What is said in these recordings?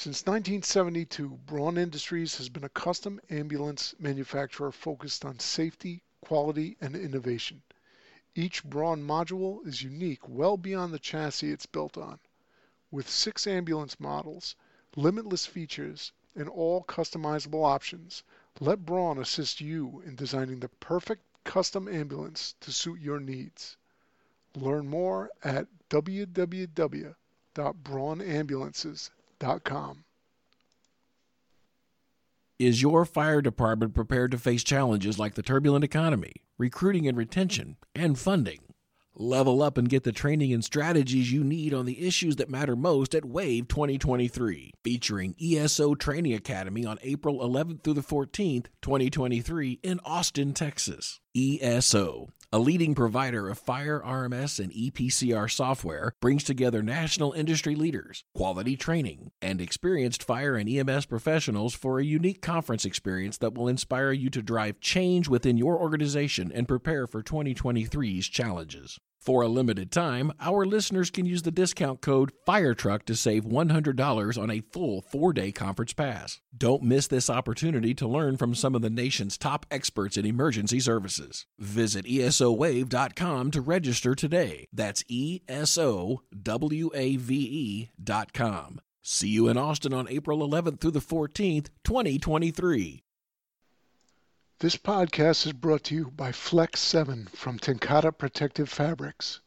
Since 1972, Braun Industries has been a custom ambulance manufacturer focused on safety, quality, and innovation. Each Braun module is unique well beyond the chassis it's built on. With six ambulance models, limitless features, and all customizable options, let Braun assist you in designing the perfect custom ambulance to suit your needs. Learn more at www.braunambulances.com. Is your fire department prepared to face challenges like the turbulent economy, recruiting and retention, and funding? Level up and get the training and strategies you need on the issues that matter most at WAVE 2023, featuring ESO Training Academy on April 11th through the 14th, 2023, in Austin, Texas. ESO a leading provider of fire RMS and EPCR software, brings together national industry leaders, quality training, and experienced fire and EMS professionals for a unique conference experience that will inspire you to drive change within your organization and prepare for 2023's challenges. For a limited time, our listeners can use the discount code FIRETRUCK to save $100 on a full four day conference pass. Don't miss this opportunity to learn from some of the nation's top experts in emergency services. Visit ESOWAVE.com to register today. That's E S O W A V E.com. See you in Austin on April 11th through the 14th, 2023. This podcast is brought to you by Flex 7 from TenCate Protective Fabrics.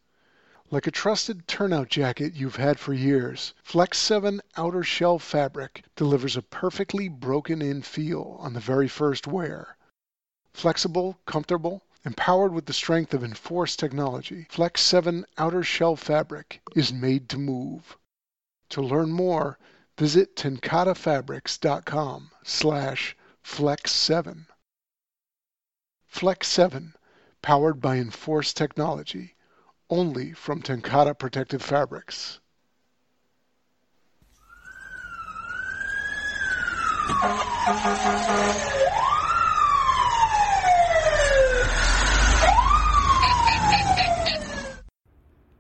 Like a trusted turnout jacket you've had for years, Flex 7 outer shell fabric delivers a perfectly broken in feel on the very first wear. Flexible, comfortable, and powered with the strength of enforced technology, Flex 7 outer shell fabric is made to move. To learn more, visit tencatefabrics.com slash flex 7. Flex 7, powered by Enforced technology, only from TenCate Protective Fabrics.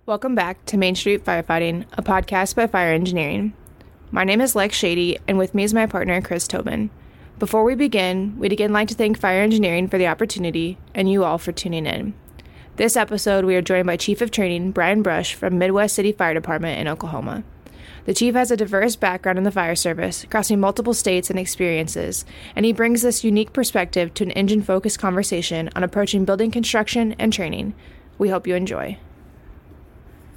Welcome back to Main Street Firefighting, a podcast by Fire Engineering. My name is Lex Shady, and with me is my partner, Chris Tobin. Before we begin, we'd again like to thank Fire Engineering for the opportunity and you all for tuning in. This episode, we are joined by Chief of Training Brian Brush from Midwest City Fire Department in Oklahoma. The chief has a diverse background in the fire service, crossing multiple states and experiences, and he brings this unique perspective to an engine focused conversation on approaching building construction and training. We hope you enjoy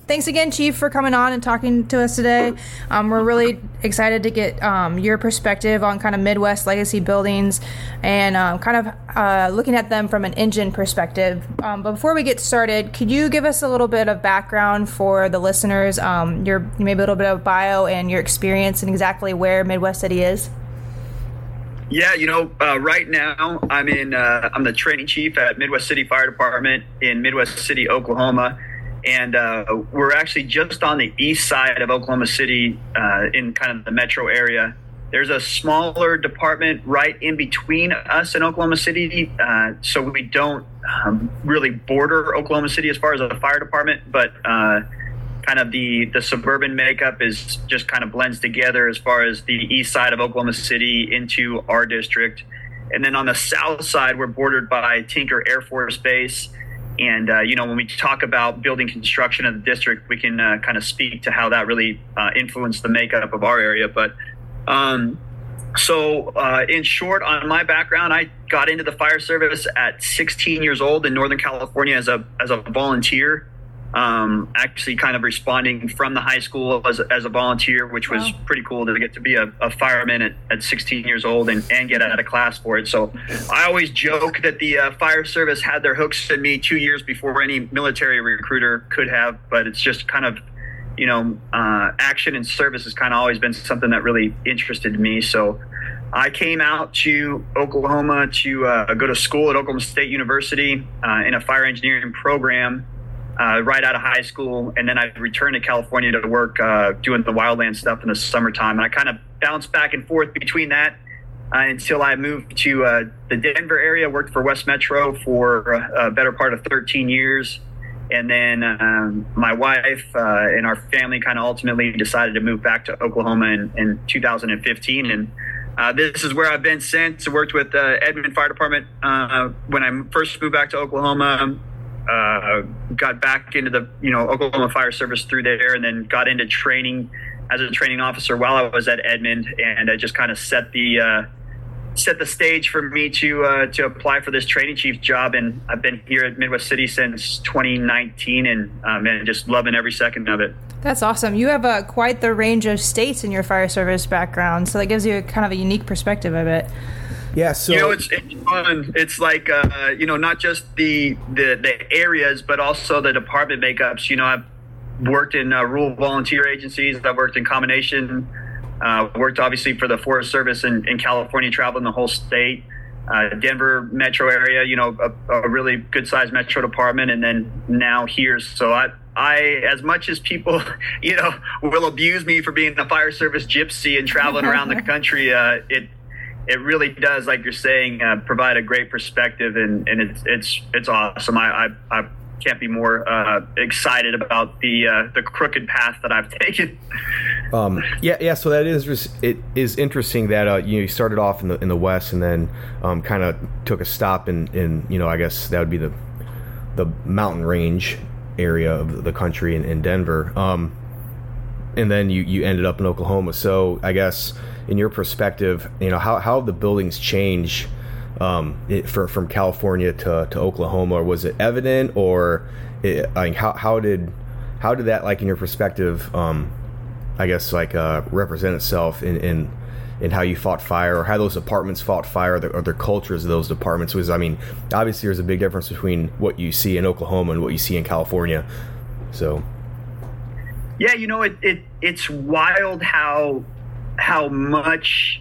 thanks again, Chief, for coming on and talking to us today. Um, we're really excited to get um, your perspective on kind of Midwest legacy buildings and um, kind of uh, looking at them from an engine perspective. Um, but before we get started, could you give us a little bit of background for the listeners, um, your maybe a little bit of bio and your experience and exactly where Midwest City is? Yeah, you know, uh, right now I'm in. Uh, I'm the training chief at Midwest City Fire Department in Midwest City, Oklahoma and uh, we're actually just on the east side of Oklahoma City, uh, in kind of the metro area. There's a smaller department right in between us and Oklahoma City, uh, so we don't um, really border Oklahoma City as far as the fire department, but uh, kind of the the suburban makeup is just kind of blends together as far as the east side of Oklahoma City into our district, and then on the south side we're bordered by Tinker Air Force Base and uh, you know, when we talk about building construction of the district, we can uh, kind of speak to how that really uh, influenced the makeup of our area. But um, so, uh, in short, on my background, I got into the fire service at 16 years old in Northern California as a as a volunteer um, actually kind of responding from the high school as, as a volunteer, which was wow. pretty cool to get to be a, a fireman at, at 16 years old and, and get out of class for it. So I always joke that the uh, fire service had their hooks in me two years before any military recruiter could have, but it's just kind of, you know, uh, action and service has kind of always been something that really interested me. So I came out to Oklahoma to uh, go to school at Oklahoma State University uh, in a fire engineering program uh, right out of high school, and then I returned to California to work uh, doing the wildland stuff in the summertime. And I kind of bounced back and forth between that uh, until I moved to uh, the Denver area. Worked for West Metro for a better part of 13 years, and then um, my wife uh, and our family kind of ultimately decided to move back to Oklahoma in, in 2015. And uh, this is where I've been since. Worked with uh, Edmond Fire Department uh, when I first moved back to Oklahoma. Uh, got back into the you know Oklahoma Fire Service through there, and then got into training as a training officer while I was at Edmond, and I just kind of set the uh, set the stage for me to uh, to apply for this training chief job. And I've been here at Midwest City since 2019, and um, and just loving every second of it. That's awesome. You have uh, quite the range of states in your fire service background, so that gives you a, kind of a unique perspective of it. Yeah, so you know it's, it's fun. It's like uh, you know not just the, the the areas, but also the department makeups. You know, I've worked in uh, rural volunteer agencies. I've worked in combination uh, worked obviously for the Forest Service in, in California, traveling the whole state. Uh, Denver metro area, you know, a, a really good sized metro department, and then now here. So I, I, as much as people, you know, will abuse me for being a fire service gypsy and traveling around the country, uh, it, it really does, like you're saying, uh, provide a great perspective, and, and it's, it's, it's awesome. I, I, I can't be more uh, excited about the uh, the crooked path that I've taken. Um, yeah, yeah. So that is it is interesting that uh, you, you started off in the in the west and then um, kind of took a stop in in you know I guess that would be the the mountain range area of the country in, in Denver. Um, and then you, you ended up in Oklahoma. So I guess in your perspective, you know how how the buildings change um, it, for, from California to, to Oklahoma? Was it evident, or it, like how how did how did that like in your perspective? Um, I guess like uh, represent itself in, in in how you fought fire or how those departments fought fire or the, or the cultures of those departments was I mean obviously there's a big difference between what you see in Oklahoma and what you see in California so yeah you know it, it it's wild how how much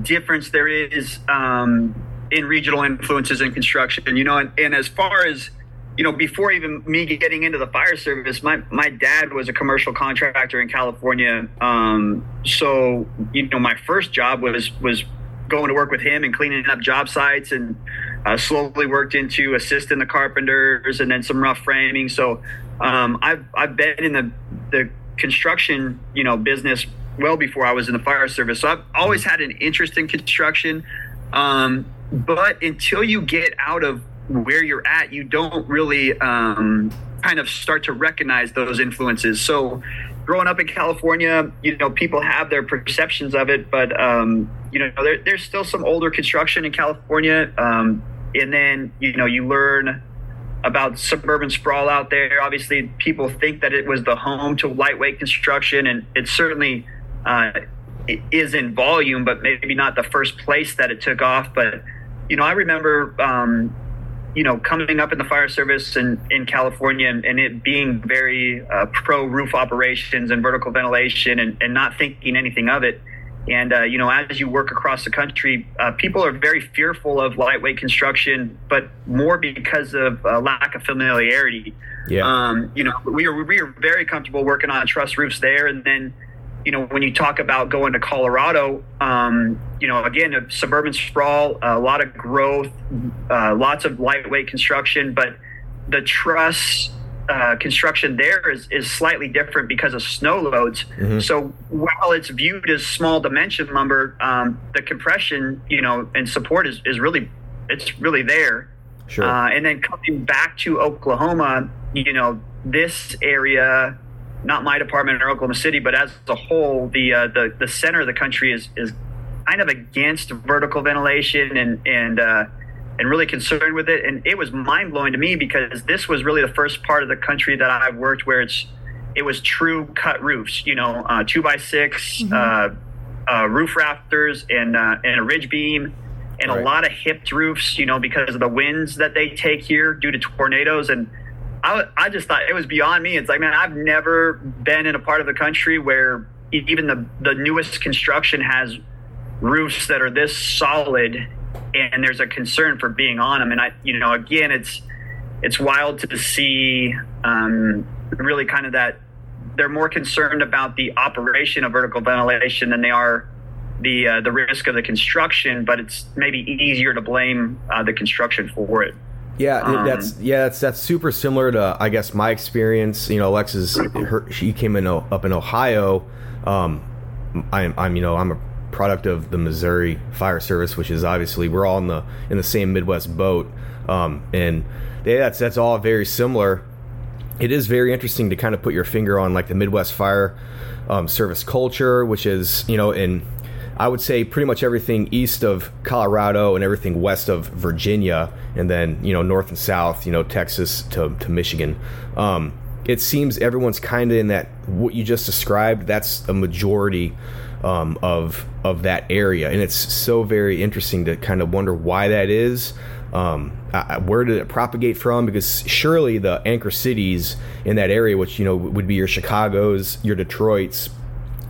difference there is um, in regional influences in construction. You know, and, and as far as you know, before even me getting into the fire service, my, my dad was a commercial contractor in California. Um, so, you know, my first job was, was going to work with him and cleaning up job sites and uh, slowly worked into assisting the carpenters and then some rough framing. So, um, I've, I've been in the, the construction, you know, business well before I was in the fire service. So I've always had an interest in construction. Um, but until you get out of where you're at, you don't really um, kind of start to recognize those influences. So, growing up in California, you know, people have their perceptions of it, but um, you know, there, there's still some older construction in California. Um, and then, you know, you learn about suburban sprawl out there. Obviously, people think that it was the home to lightweight construction, and it certainly uh, is in volume, but maybe not the first place that it took off. But you know, I remember, um, you know, coming up in the fire service in, in California and, and it being very uh, pro roof operations and vertical ventilation and, and not thinking anything of it. And, uh, you know, as you work across the country, uh, people are very fearful of lightweight construction, but more because of uh, lack of familiarity. Yeah. Um, you know, we were, we were very comfortable working on truss roofs there. And then, you know, when you talk about going to Colorado, um, you know, again, a suburban sprawl, a lot of growth, uh, lots of lightweight construction, but the truss uh, construction there is, is slightly different because of snow loads. Mm-hmm. So while it's viewed as small dimension lumber, um, the compression, you know, and support is, is really, it's really there. Sure. Uh, and then coming back to Oklahoma, you know, this area, not my department in Oklahoma City, but as a whole, the uh, the the center of the country is is kind of against vertical ventilation and and uh, and really concerned with it. And it was mind blowing to me because this was really the first part of the country that I've worked where it's it was true cut roofs. You know, uh, two by 6 mm-hmm. uh, uh, roof rafters and uh, and a ridge beam. And right. a lot of hipped roofs, you know, because of the winds that they take here due to tornadoes. And I, I just thought it was beyond me. It's like, man, I've never been in a part of the country where even the, the newest construction has roofs that are this solid and there's a concern for being on them. And I, you know, again, it's, it's wild to see um, really kind of that they're more concerned about the operation of vertical ventilation than they are the uh, the risk of the construction, but it's maybe easier to blame uh, the construction for it. Yeah, um, that's yeah, that's that's super similar to I guess my experience. You know, Alexis, her, she came in up in Ohio. Um, I'm, I'm you know I'm a product of the Missouri Fire Service, which is obviously we're all in the in the same Midwest boat, um, and yeah, that's that's all very similar. It is very interesting to kind of put your finger on like the Midwest Fire um, Service culture, which is you know in I would say pretty much everything east of Colorado and everything west of Virginia, and then you know north and south, you know Texas to to Michigan. Um, it seems everyone's kind of in that what you just described. That's a majority um, of of that area, and it's so very interesting to kind of wonder why that is. Um, where did it propagate from? Because surely the anchor cities in that area, which you know would be your Chicago's, your Detroit's,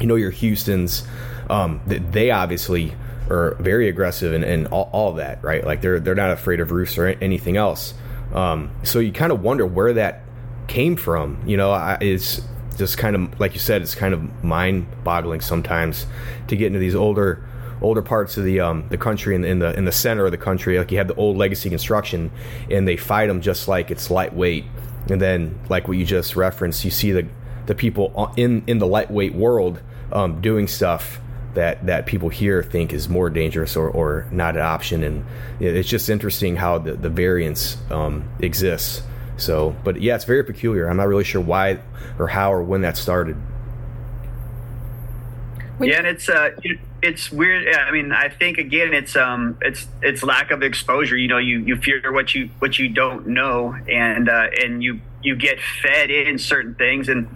you know your Houston's, um, they obviously are very aggressive and, and all, all, that, right? Like they're they're not afraid of roofs or anything else. Um, so you kind of wonder where that came from. You know, I, it's just kind of like you said, it's kind of mind-boggling sometimes to get into these older older parts of the um, the country in, in, the in the center of the country. Like you have the old legacy construction, and they fight them just like it's lightweight. And then, like what you just referenced, you see the the people in in the lightweight world um, doing stuff that that people here think is more dangerous or, or not an option. And it's just interesting how the the variance um, exists. So, but yeah, it's very peculiar. I'm not really sure why or how or when that started. Yeah, and it's uh, it's weird. I mean, I think again, it's um, it's it's lack of exposure. You know, you you fear what you what you don't know, and uh, and you you get fed in certain things, and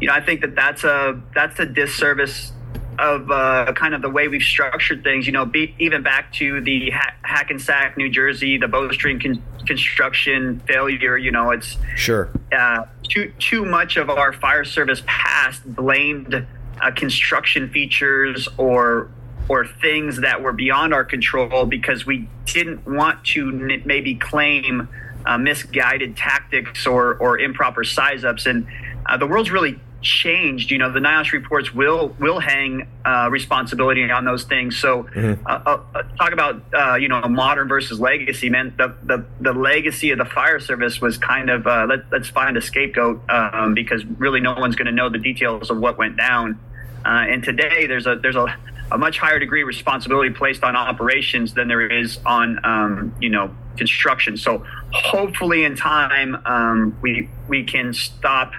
you know, I think that that's a that's a disservice of uh, kind of the way we've structured things. You know, be, even back to the ha- Hackensack, New Jersey, the bowstring con- construction failure. You know, it's sure uh, too too much of our fire service past blamed uh, construction features or or things that were beyond our control because we didn't want to n- maybe claim uh, misguided tactics or or improper size ups and uh, the world's really changed. You know, the NIOSH reports will will hang uh, responsibility on those things. So, mm-hmm. uh, uh, uh talk about uh, you know modern versus legacy. Man, the, the the legacy of the fire service was kind of uh, let, us find a scapegoat um, because really no one's going to know the details of what went down. and today there's a there's a, a much higher degree of responsibility placed on operations than there is on um, you know construction. So hopefully in time um, we we can stop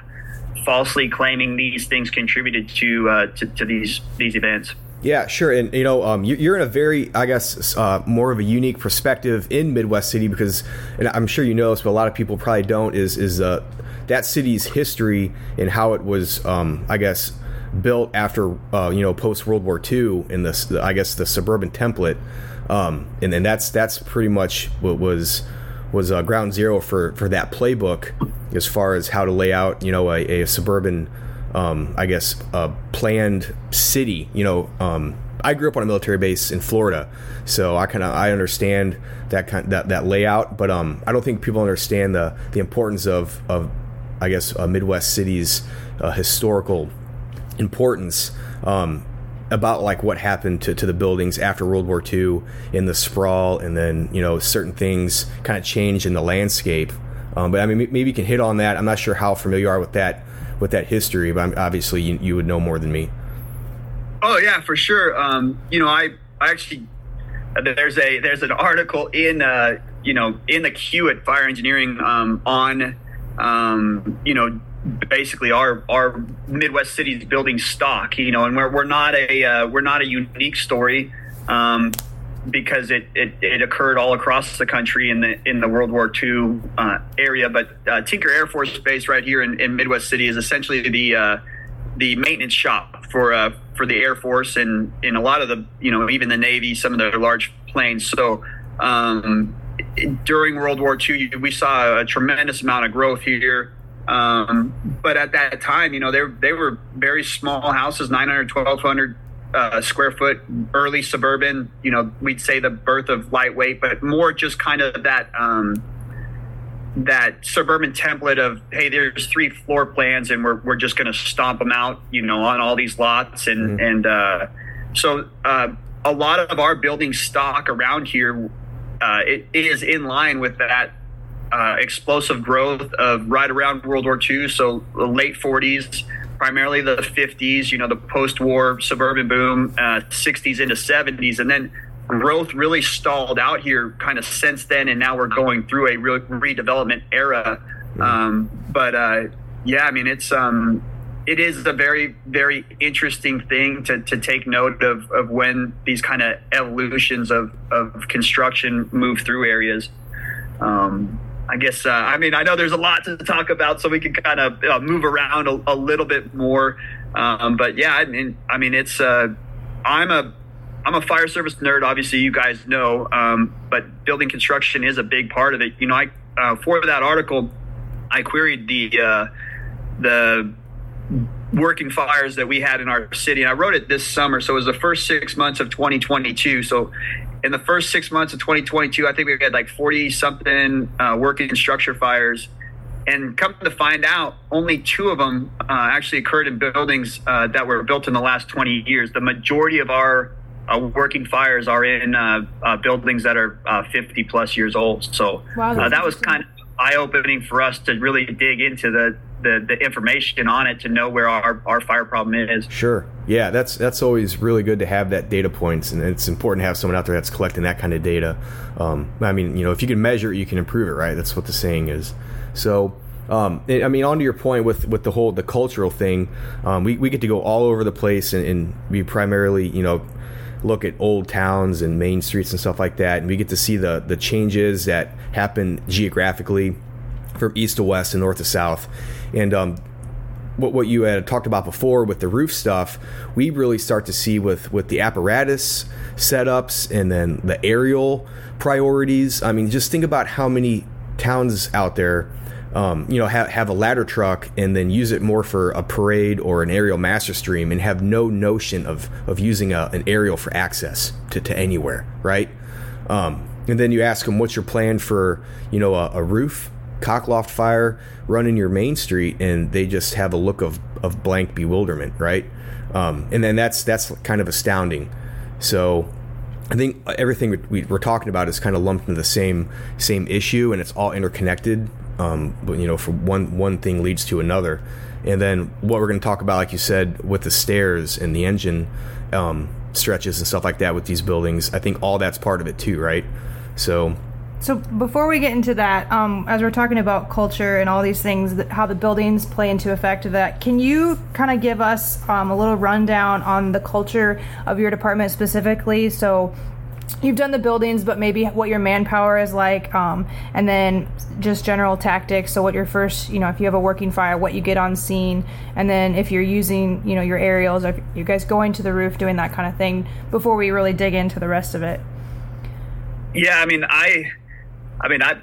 falsely claiming these things contributed to uh, to, to, these these events. Yeah, sure, and you know, um, you're in a very, I guess, uh, more of a unique perspective in Midwest City because, and I'm sure you know this, but a lot of people probably don't. Is is uh, that city's history and how it was, um, I guess, built after uh, you know post World War II in this, I guess, the suburban template, um, and then that's that's pretty much what was was uh, ground zero for for that playbook as far as how to lay out you know a, a suburban um, I guess a planned city you know um, I grew up on a military base in Florida so I kind of I understand that kind that that layout but um, I don't think people understand the the importance of of I guess a Midwest city's uh, historical importance. Um, about like what happened to, to the buildings after World War II in the sprawl, and then you know certain things kind of changed in the landscape. Um, but I mean, maybe you can hit on that. I'm not sure how familiar you are with that with that history, but I'm, obviously you, you would know more than me. Oh yeah, for sure. Um, you know, I I actually there's a there's an article in uh, you know in the queue at Fire Engineering um, on um, you know basically our our Midwest cities building stock, you know, and we're we're not a uh, we're not a unique story um, because it, it, it occurred all across the country in the in the World War II uh, area. But uh, Tinker Air Force Base right here in, in Midwest City is essentially the uh, the maintenance shop for uh, for the Air Force and in a lot of the you know even the Navy, some of the large planes. So. Um, during World War II, we saw a tremendous amount of growth here. Um, but at that time, you know, they they were very small houses, 900, 1200 uh, square foot, early suburban. You know, we'd say the birth of lightweight, but more just kind of that um, that suburban template of hey, there's three floor plans, and we're we're just going to stomp them out, you know, on all these lots, and mm-hmm. and uh, so uh, a lot of our building stock around here uh, it is in line with that uh, explosive growth of right around World War II, so the late 40s, primarily the 50s, you know, the post war suburban boom, uh, 60s into 70s. And then growth really stalled out here kind of since then. And now we're going through a real redevelopment era. Mm-hmm. Um, but uh, yeah, I mean, it's. Um, it is a very very interesting thing to, to take note of, of when these kind of evolutions of, of construction move through areas um, I guess uh, I mean I know there's a lot to talk about, so we can kind of uh, move around a, a, little bit more. Um, but yeah, I mean, I mean it's uh, I'm a I'm a fire service nerd. Obviously, you guys know, um, but building construction is a big part of it. You know, I uh, for that article, I queried the uh, the working fires that we had in our city, and I wrote it this summer. So it was the first six months of 2022. So in the first six months of 2022, I think we had like 40 something uh, working structure fires. And come to find out, only two of them uh, actually occurred in buildings uh, that were built in the last 20 years. The majority of our uh, working fires are in uh, uh, buildings that are 50 plus years old. So wow, that was kind of eye opening for us to really dig into the the, the information on it to know where our, our fire problem is. Sure. Yeah, that's that's always really good to have that data points, and it's important to have someone out there that's collecting that kind of data. Um, I mean, you know, if you can measure it, you can improve it, right? That's what the saying is. So. Um, I mean, on to your point with, with the whole the cultural thing, um, we, we get to go all over the place and, and we primarily, you know, look at old towns and main streets and stuff like that, and we get to see the the changes that happen geographically from east to west and north to south. And um, what what you had talked about before with the roof stuff, we really start to see with with the apparatus setups and then the aerial priorities. I mean, just think about how many towns out there. Um, you know, have, have a ladder truck and then use it more for a parade or an aerial master stream and have no notion of, of using a, an aerial for access to, to anywhere, right? Um, and then you ask them, what's your plan for, you know, a, a roof? Cockloft fire running your main street and they just have a look of, of blank bewilderment right um, and then that's that's kind of astounding so I think everything we, are talking about is kind of lumped into the same same issue, and it's all interconnected. Um, but you know, for one one thing leads to another, and then what we're going to talk about, like you said, with the stairs and the engine um, stretches and stuff like that with these buildings, I think all that's part of it too, right? So so before we get into that, um, as we're talking about culture and all these things, how the buildings play into effect of that, can you kind of give us um, a little rundown on the culture of your department specifically? So you've done the buildings, but maybe what your manpower is like, um, and then just general tactics. So what your first, you know, if you have a working fire, what you get on scene, and then if you're using, you know, your aerials, if you guys going to the roof, doing that kind of thing. Before we really dig into the rest of it. Yeah, I mean, I I mean, I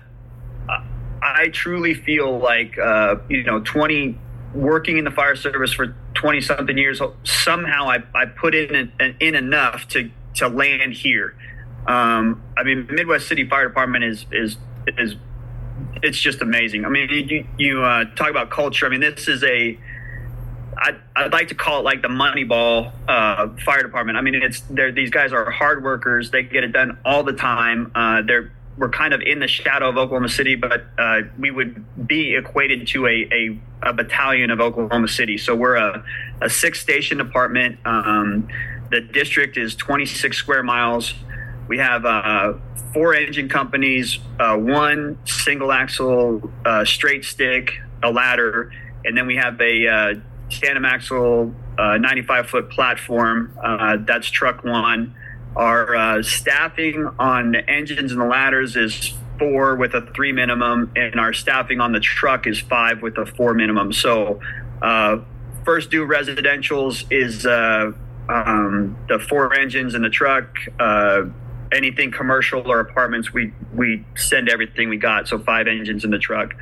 I truly feel like uh, you know, twenty working in the fire service for twenty something years. Somehow, I, I put in in enough to to land here. Um, I mean, Midwest City Fire Department is is is it's just amazing. I mean, you you uh, talk about culture. I mean, this is a I'd, I'd like to call it like the Moneyball uh, fire department. I mean, it's they're, these guys are hard workers. They get it done all the time. Uh, they're we're kind of in the shadow of Oklahoma City, but uh, we would be equated to a, a, a, battalion of Oklahoma City. So we're a, a six station department. Um, the district is 26 square miles. We have uh, four engine companies, uh, one single axle uh, straight stick, a ladder, and then we have a uh, tandem axle uh, 95 foot platform. that's truck one. Our uh, staffing on the engines and the ladders is four with a three minimum, and our staffing on the truck is five with a four minimum. So, uh, first due residentials is uh, um, the four engines in the truck. Uh, anything commercial or apartments, we we send everything we got. So five engines in the truck.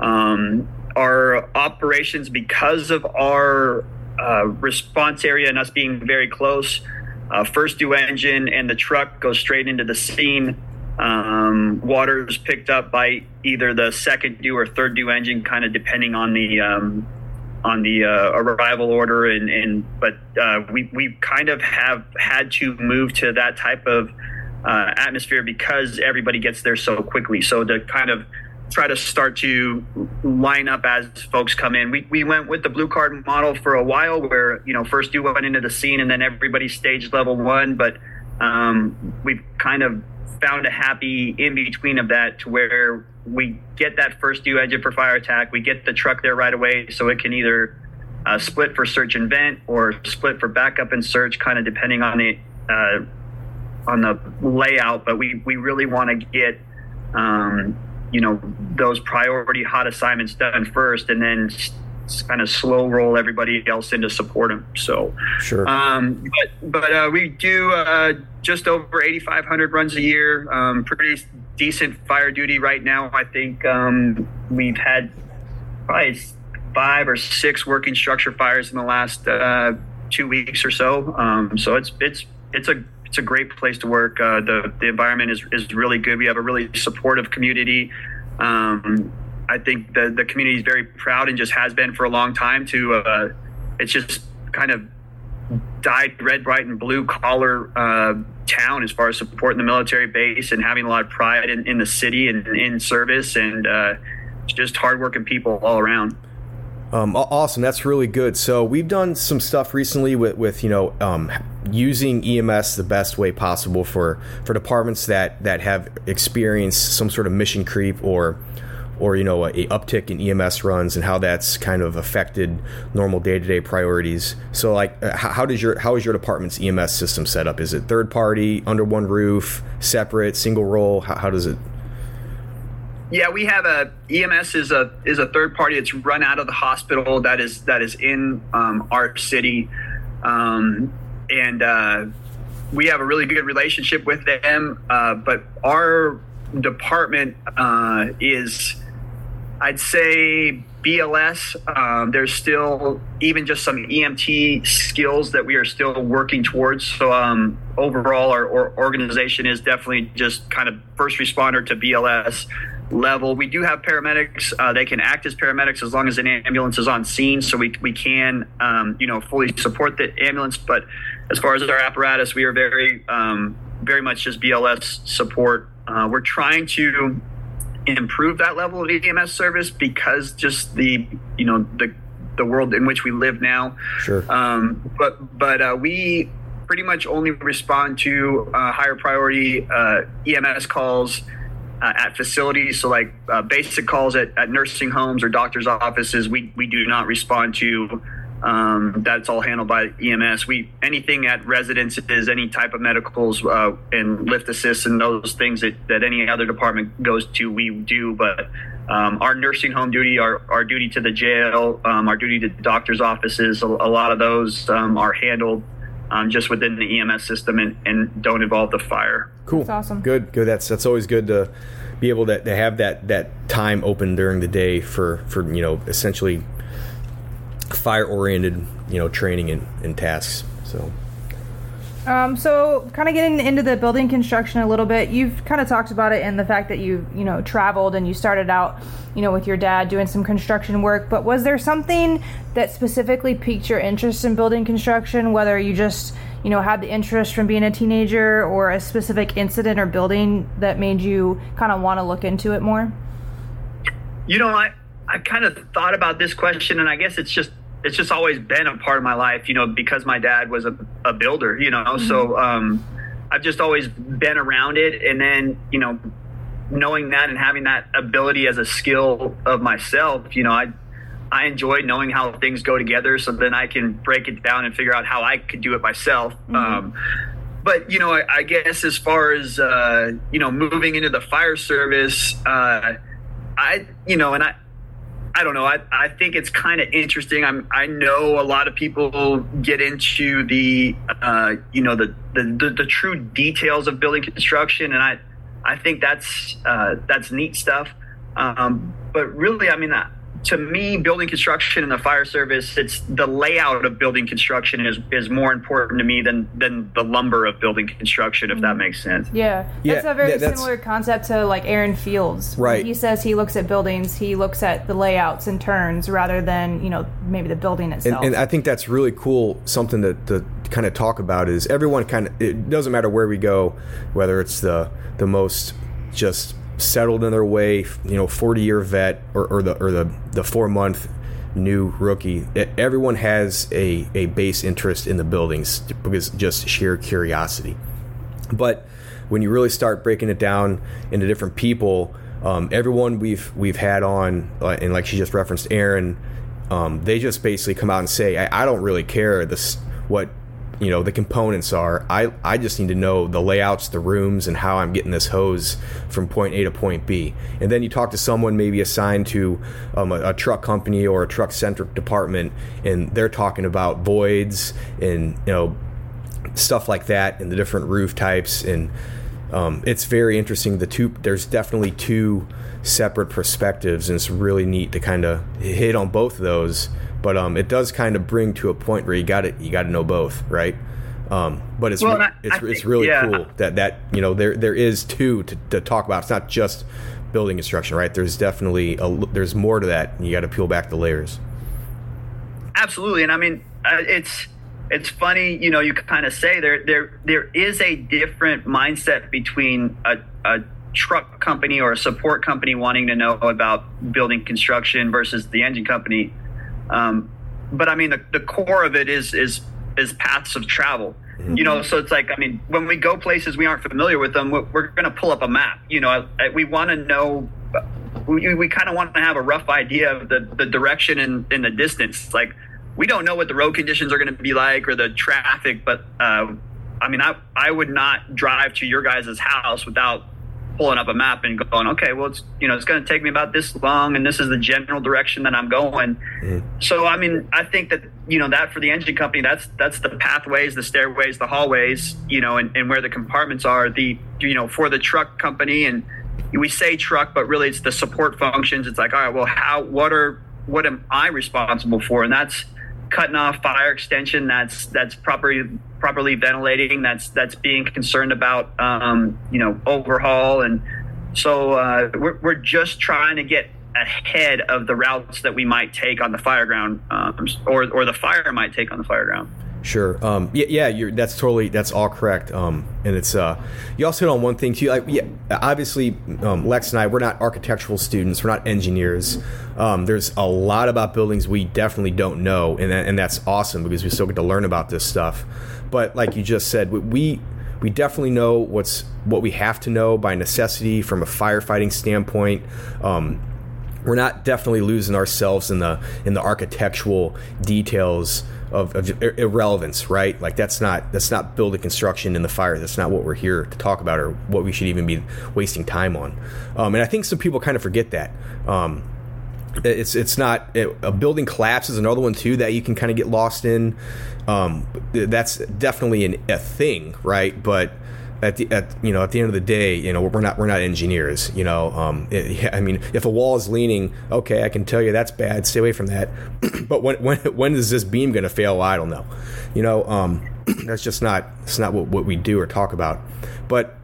Um, our operations, because of our uh, response area and us being very close, uh, first due engine and the truck goes straight into the scene. Um, water is picked up by either the second due or third due engine, kind of depending on the um, on the uh, arrival order. And, and but uh, we we kind of have had to move to that type of uh, atmosphere because everybody gets there so quickly. So to kind of try to start to line up as folks come in. We, we went with the blue card model for a while where, you know, first you went into the scene and then everybody staged level one. But um, we've kind of found a happy in between of that to where we get that first due engine for fire attack. We get the truck there right away so it can either uh, split for search and vent or split for backup and search, kind of depending on the uh, on the layout. But we, we really want to get um, you know those priority hot assignments done first, and then kind of slow roll everybody else in to support them. So sure. Um, but but uh, we do uh, just over 8,500 runs a year. Um, pretty decent fire duty right now. I think um, we've had probably five or six working structure fires in the last uh, two weeks or so. Um, so it's it's it's a it's a great place to work. Uh, the the environment is is really good. We have a really supportive community. Um, I think the the community is very proud and just has been for a long time. To uh, it's just kind of dyed red, white, and blue collar uh, town as far as supporting the military base and having a lot of pride in, in the city and in service and uh, just hardworking people all around. Um, awesome, that's really good. So we've done some stuff recently with, with you know um, using EMS the best way possible for for departments that that have experienced some sort of mission creep or or you know a, a, uptick in EMS runs and how that's kind of affected normal day to day priorities. So like, uh, how, how, does your how is your department's EMS system set up? Is it third party, under one roof, separate, single role? How, how does it? Yeah, we have a EMS is a is a third party that's run out of the hospital that is that is in um, our city, um, and uh, we have a really good relationship with them. Uh, but our department uh, is I'd say BLS. Um, there's still even just some EMT skills that we are still working towards. So um, overall, our, our, organization is definitely just kind of first responder to BLS level. We do have paramedics. Uh, they can act as paramedics as long as an ambulance is on scene. So we we can um, you know fully support the ambulance. But as far as our apparatus, we are very um, very much just BLS support. Uh, we're trying to improve that level of EMS service because just the you know the the world in which we live now. Sure. Um, but but uh, we pretty much only respond to uh, higher priority uh, EMS calls uh, at facilities. So like uh, basic calls at, at nursing homes or doctors' offices, we we do not respond to. Um, that's all handled by EMS. We anything at residences, any type of medicals uh, and lift assists and those things that, that any other department goes to, we do. But um, our nursing home duty, our, our duty to the jail, um, our duty to doctors' offices, a, a lot of those um, are handled um, just within the EMS system and, and don't involve the fire. Cool. That's awesome. Good. Good. That's that's always good to be able to, to have that that time open during the day for for you know essentially fire oriented, you know, training and, and tasks. So. Um, so, kind of getting into the building construction a little bit, you've kind of talked about it and the fact that you, you know, traveled and you started out, you know, with your dad doing some construction work. But was there something that specifically piqued your interest in building construction? Whether you just, you know, had the interest from being a teenager or a specific incident or building that made you kind of want to look into it more? You know, I I kind of thought about this question, and I guess it's just it's just always been a part of my life, you know, because my dad was a, a builder, you know. Mm-hmm. So um, I've just always been around it, and then you know, knowing that and having that ability as a skill of myself, you know, I I enjoy knowing how things go together, so then I can break it down and figure out how I could do it myself. Mm-hmm. Um, but you know, I, I, guess as far as uh, you know, moving into the fire service, uh, I you know, and I I don't know. I, I think it's kind of interesting. I'm I know a lot of people get into the uh, you know the, the, the the true details of building construction, and I I think that's uh, that's neat stuff. Um, but really, I mean, to me, building construction and the fire service, it's the layout of building construction is is more important to me than than the lumber of building construction, if that mm-hmm. makes sense. Yeah, that's yeah, a very that's, similar concept to like Aaron Fields. Right. He says he looks at buildings, he looks at the layouts and turns rather than you know maybe the building itself. And, and I think that's really cool. Something to, to kind of talk about is everyone kind of. It doesn't matter where we go, whether it's the the most just settled in their way, you know, 40 year vet or, or the or the the four month new rookie. Everyone has a a base interest in the buildings because just sheer curiosity. But when you really start breaking it down into different people, um, everyone we've we've had on, uh, and like she just referenced, Aaron, um, they just basically come out and say, I, I don't really care this what you know the components are. I I just need to know the layouts, the rooms, and how I'm getting this hose from point A to point B. And then you talk to someone maybe assigned to um, a, a, truck company or a truck centric department, and they're talking about voids and you know stuff like that, and the different roof types, and um, it's very interesting. The two there's definitely two separate perspectives, and it's really neat to kind of hit on both of those but um, it does kind of bring to a point where you got it. You got to know both, right? Um, but it's well, re- I, it's, I it's really yeah. cool that that you know there there is two to, to talk about. It's not just building construction, right? There's definitely a, there's more to that. And you got to peel back the layers. Absolutely, and I mean uh, it's it's funny, you know, you kind of say there there there is a different mindset between a, a truck company or a support company wanting to know about building construction versus the engine company um, but I mean, the, the core of it is is is paths of travel. Mm-hmm. You know, so it's like I mean, when we go places we aren't familiar with them, we're, we're going to pull up a map. You know, we want to know. We, we kind of want to have a rough idea of the, the direction and in, in the distance. Like we don't know what the road conditions are going to be like or the traffic, but uh, I mean, I I would not drive to your guys' house without pulling up a map and going, okay, well, it's you know, it's going to take me about this long, and this is the general direction that I'm going. Mm-hmm. So, I mean, I think that you know that for the engine company, that's that's the pathways, the stairways, the hallways, you know, and, and where the compartments are. The you know, for the truck company, and we say truck, but really it's the support functions. It's like, all right, well, how, what are, what am I responsible for? And that's cutting off fire extension. That's that's properly properly ventilating. That's that's being concerned about um, you know overhaul, and so uh, we're we're just trying to get ahead of the routes that we might take on the fire ground, um, or or the fire might take on the fire ground. Sure. Um, yeah, yeah, that's totally that's all correct. Um, and it's uh, you also hit on one thing too. Like, yeah, obviously, um, Lex and I, we're not architectural students. We're not engineers. Um, there's a lot about buildings we definitely don't know, and that, and that's awesome because we still get to learn about this stuff. But like you just said, we we definitely know what's what we have to know by necessity from a firefighting standpoint. Um, we're not definitely losing ourselves in the in the architectural details of, of, irrelevance, right? Like that's not that's not building construction in the fire. That's not what we're here to talk about, or what we should even be wasting time on. Um, and I think some people kind of forget that. Um, it's it's not it, a building collapse is another one too that you can kind of get lost in. Um, that's definitely an, a thing, right? But at the at you know at the end of the day, you know we're not we're not engineers. You know, um, it, I mean, if a wall is leaning, okay, I can tell you that's bad. Stay away from that. but when when when is this beam going to fail? I don't know. You know, um, that's just not it's not what, what we do or talk about. But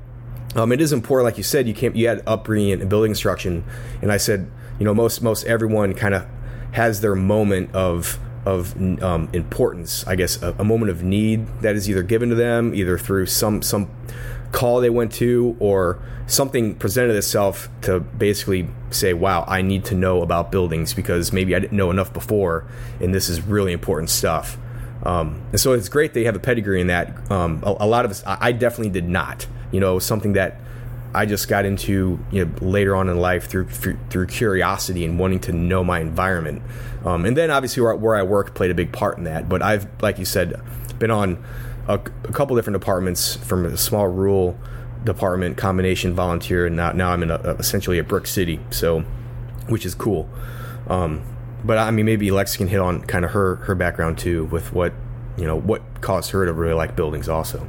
um, it is important, like you said, you can't you had upbringing and building instruction, and I said, you know, most most everyone kind of has their moment of of um, importance, I guess, a, a, moment of need that is either given to them, either through some some call they went to, or something presented itself to basically say, "Wow, I need to know about buildings because maybe I didn't know enough before, and this is really important stuff." Um, and so it's great they have a pedigree in that. Um, a, a, lot of us, I, I definitely did not. You know, something that I just got into you know, later on in life through through curiosity and wanting to know my environment, um, and then obviously where, where, I work played a big part in that. But I've, like you said, been on a, a couple different departments from a small rural department combination volunteer, and now now I'm in a, essentially a brick city, so which is cool. Um, but I mean, maybe Lex can hit on kind of her her background too with what you know what caused her to really like buildings also.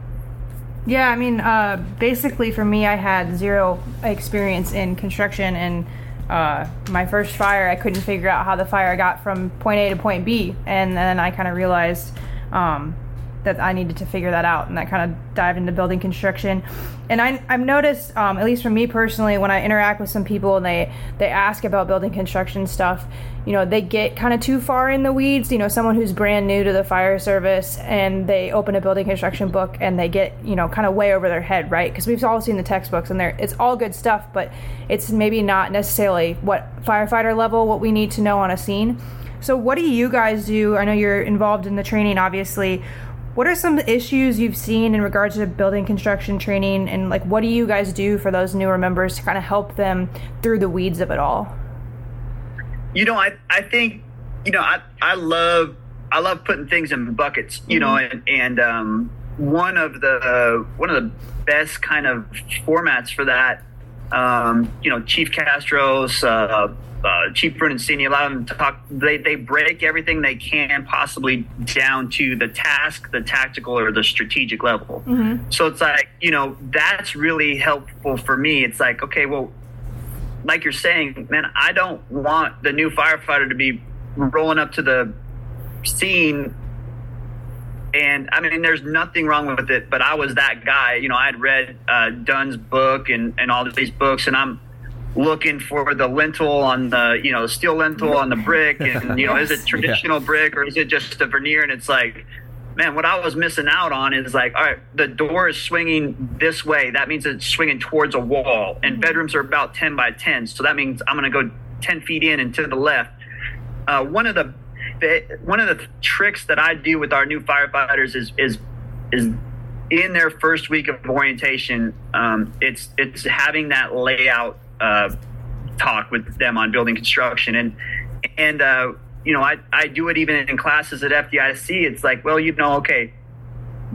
Yeah, I mean, uh, basically for me, I had zero experience in construction, and uh, my first fire, I couldn't figure out how the fire got from point A to point B, and then I kind of realized um, that I needed to figure that out, and that kind of dive into building construction. And I, I've noticed, um, at least for me personally, when I interact with some people and they they ask about building construction stuff, you know, they get kind of too far in the weeds. You know, someone who's brand new to the fire service and they open a building construction book and they get you know kind of way over their head, right? Because we've all seen the textbooks and they're it's all good stuff, but it's maybe not necessarily what firefighter level what we need to know on a scene. So, what do you guys do? I know you're involved in the training, obviously. What are some issues you've seen in regards to building construction training, and like what do you guys do for those newer members to kind of help them through the weeds of it all? You know, I I think you know I I love I love putting things in buckets. You mm-hmm. know, and and um, one of the uh, one of the best kind of formats for that. Um, you know, Chief Castro's uh, uh, Chief Brunacini, a lot of them to talk, they, they break everything they can possibly down to the task, the tactical, or the strategic level. Mm-hmm. So it's like, you know, that's really helpful for me. It's like, okay, well, like you're saying, man, I don't want the new firefighter to be rolling up to the scene. And I mean, there's nothing wrong with it, but I was that guy. You know, I'd read uh, Dunn's book and, and all these books, and I'm, looking for the lintel on the you know steel lintel on the brick and you know yes. is it traditional yeah. brick or is it just a veneer and it's like man what i was missing out on is like all right the door is swinging this way that means it's swinging towards a wall and mm-hmm. bedrooms are about 10 by 10 so that means i'm going to go 10 feet in and to the left uh, one of the one of the tricks that i do with our new firefighters is is is in their first week of orientation um, it's it's having that layout uh, talk with them on building construction. And and uh, you know I, I do it even in classes at FDIC it's like well you know okay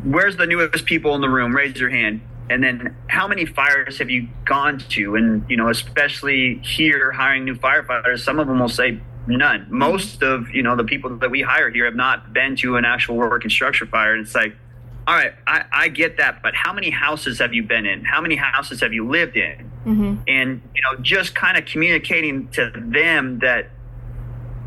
where's the newest people in the room? Raise your hand. And then how many fires have you gone to? And you know especially here hiring new firefighters some of them will say none. Most of you know the people that we hire here have not been to an actual work construction fire. And it's like all right, I, I get that, but how many houses have you been in? How many houses have you lived in? Mm-hmm. And you know, just kind of communicating to them that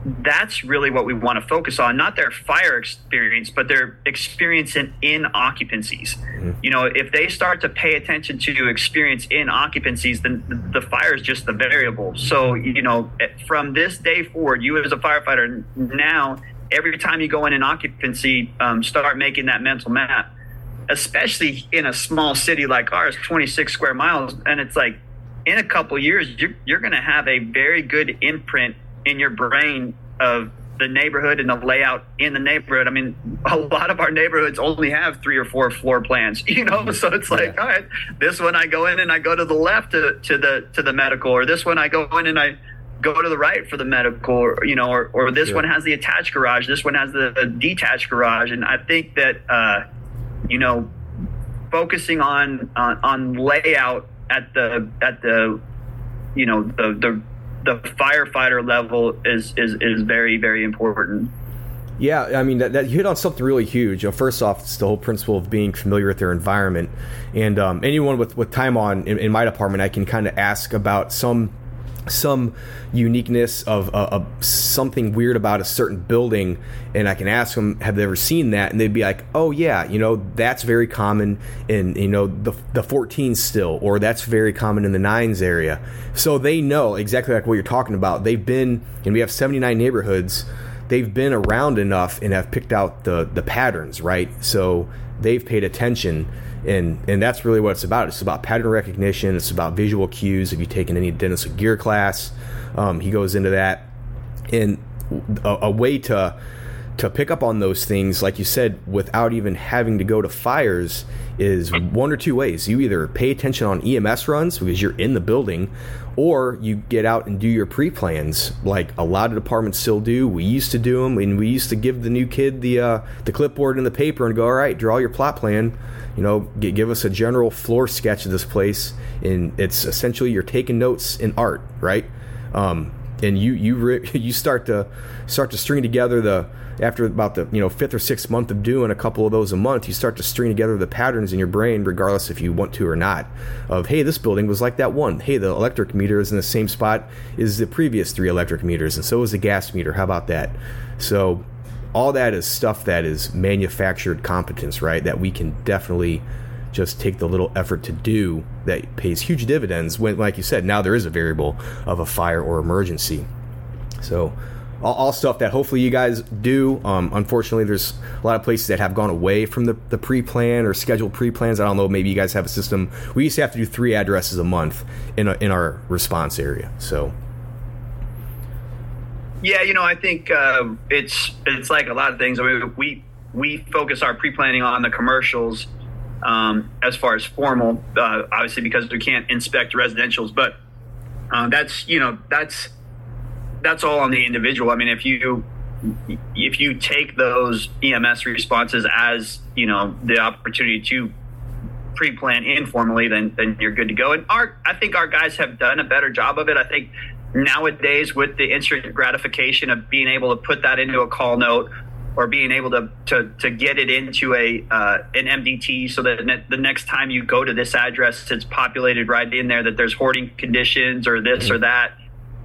that's really what we want to focus on not their fire experience but their experience in, in occupancies mm-hmm. you know if they start to pay attention to experience in occupancies then the fire is just the variable so you know from this day forward you as a firefighter now every time you go in an occupancy, um, start making that mental map, especially in a small city like ours, 26 square miles. And it's like, in a couple years, you're, you're going to have a very good imprint in your brain of the neighborhood and the layout in the neighborhood. I mean, a lot of our neighborhoods only have three or four floor plans, you know. So it's like, yeah. all right, this one I go in and I go to the left to, to the to the medical, or this one I go in and I go to the right for the medical or you know or, or this one has the attached garage this one has the, the detached garage. And i think that uh, you know focusing on, on on layout at the at the you know the the the firefighter level is is is very very important. Yeah, I mean that, that hit on something really huge. You know, first off, it's the whole principle of being familiar with their environment, and um, anyone with, with time on in, in my department, I can kind of ask about some some uniqueness of, uh, of, something weird about a certain building and i can ask them have they ever seen that? And they'd be like oh yeah you know that's very common in you know the, the 14 still or that's very common in the nines area. So they know exactly like what you're talking about. They've been and we have 79 neighborhoods. They've been around enough and have picked out the the patterns right? So they've paid attention and and that's really what it's about. It's about pattern recognition. It's about visual cues. If you've taken any Dennis LeGear class, um, he goes into that, and a, a, way to to pick up on those things, like you said, without even having to go to fires, is one or two ways. You either pay attention on EMS runs because you're in the building, or you get out and do your pre plans, like a lot of departments still do. We used to do them, and we used to give the new kid the uh, the clipboard and the paper and go, all right, draw your plot plan you know, give us a general floor sketch of this place. And it's essentially you're taking notes in art, right? Um, and you you re- you start to start to string together the after about the you know fifth or sixth month of doing a couple of those a month, you start to string together the patterns in your brain, regardless if you want to or not. Of hey, this building was like that one. Hey, the electric meter is in the same spot as the previous three electric meters, and so is the gas meter. How about that? So all that is stuff that is manufactured competence, right? That we can definitely just take the little effort to do that pays huge dividends when, like you said, now there is a variable of a fire or emergency. So, all, all stuff that hopefully you guys do. Um, unfortunately, there's a lot of places that have gone away from the, the pre plan or scheduled pre plans. I don't know, maybe you guys have a system. We used to have to do three addresses a month in, a, in our response area. So, yeah, you know, I think uh, it's it's like a lot of things. I mean, we we focus our pre planning on the commercials um, as far as formal, uh, obviously because we can't inspect residentials, but uh, that's you know that's that's all on the individual. I mean, if you if you take those EMS responses as you know the opportunity to pre-plan informally, then then you're good to go. And our I think our guys have done a better job of it. I think nowadays with the instant gratification of being able to put that into a call note or being able to to, to get it into a uh, an MDT so that ne- the next time you go to this address, it's populated right in there that there's hoarding conditions or this or that.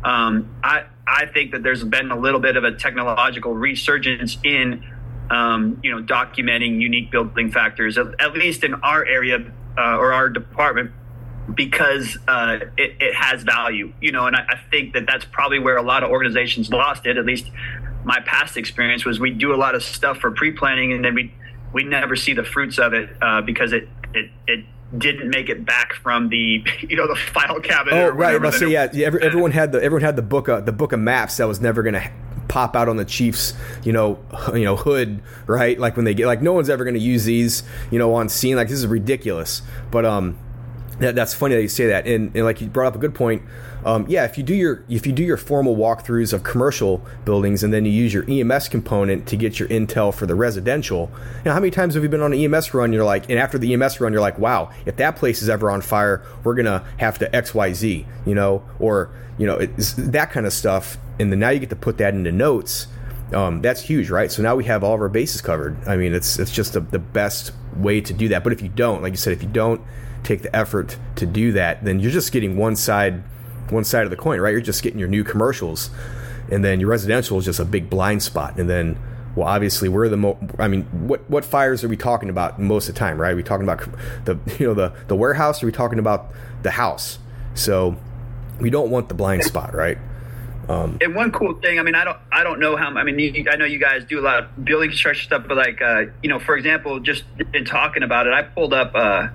Um, I I think that there's been a little bit of a technological resurgence in um, you know documenting unique building factors at, at least in our area uh, or our department because uh, it, it, has value, you know, and I, I, think that that's probably where a lot of organizations lost it. At least my past experience was we do a lot of stuff for pre-planning and then we we never see the fruits of it uh, because it, it it didn't make it back from the you know the file cabinet. Oh right, I say yeah. Every, everyone had the everyone had the book of, the book of maps that was never going to pop out on the Chiefs, you know, you know hood, right? Like when they get like no one's ever going to use these, you know, on scene. Like this is ridiculous. But um, that, that's funny that you say that, and, and like you brought up a good point um, yeah, if you do your if you do your formal walkthroughs of commercial buildings and then you use your EMS component to get your intel for the residential, you know how many times have you been on an EMS run? You're like, and after the EMS run, you're like, wow, if that place is ever on fire, we're gonna have to X Y Z, you know, or you know, that kind of stuff. And then now you get to put that into notes. Um, that's huge, right? So now we have all of our bases covered. I mean, it's it's just a, the best way to do that. But if you don't, like you said, if you don't take the effort to do that, then you're just getting one side one side of the coin, right? You're just getting your new commercials, and then your residential is just a big blind spot. And then, well, obviously, we're the mo. I mean, what what fires are we talking about most of the time, right? Are we talking about the you know the the warehouse? Or are we talking about the house? So we don't want the blind spot, right? Um, and one cool thing, I mean, I don't, I don't know how. I mean, you, I know you guys do a lot of building construction stuff, but like, uh, you know, for example, just in talking about it, I pulled up uh,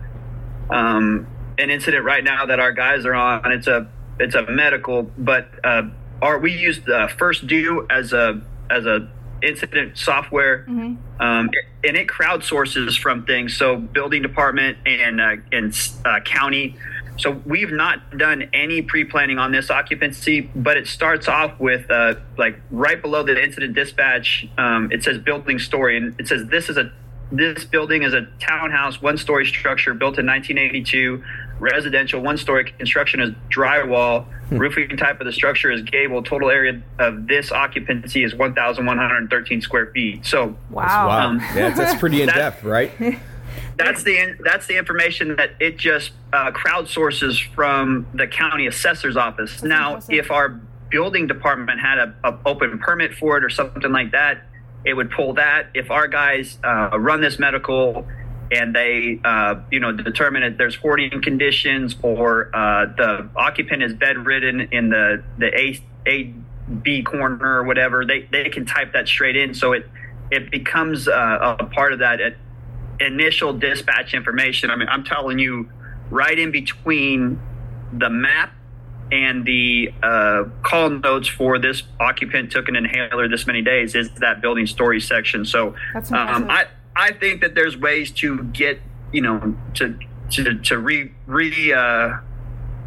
um, an incident right now that our guys are on. It's a it's a medical, but uh, our we use the First Due as a as a incident software, mm-hmm. um, and it crowdsources from things. So building department and uh, and uh, county. So we've not done any pre-planning on this occupancy, but it starts off with uh, like right below the incident dispatch. Um, it says building story, and it says this is a this building is a townhouse, one-story structure built in 1982 residential one story construction is drywall. Hmm. Roofing type of the structure is gable. Total area of this occupancy is 1,113 square feet. So wow, wow. Um, yeah, that's pretty in depth, right? That's the that's the information that it just uh, crowdsources from the county assessor's office. That's now, if our building department had a, a, open permit for it or something like that, it would pull that. If our guys uh, run this medical and they uh, you know determine if there's hoarding conditions or uh, the occupant is bedridden in the the A A B corner or whatever, they they can type that straight in, so it it becomes uh, a part of that initial dispatch information. I mean, I'm telling you, right in between the map and the uh, call notes for this occupant took an inhaler this many days is that building story section. So um, I I think that there's ways to get you know to to to re re uh,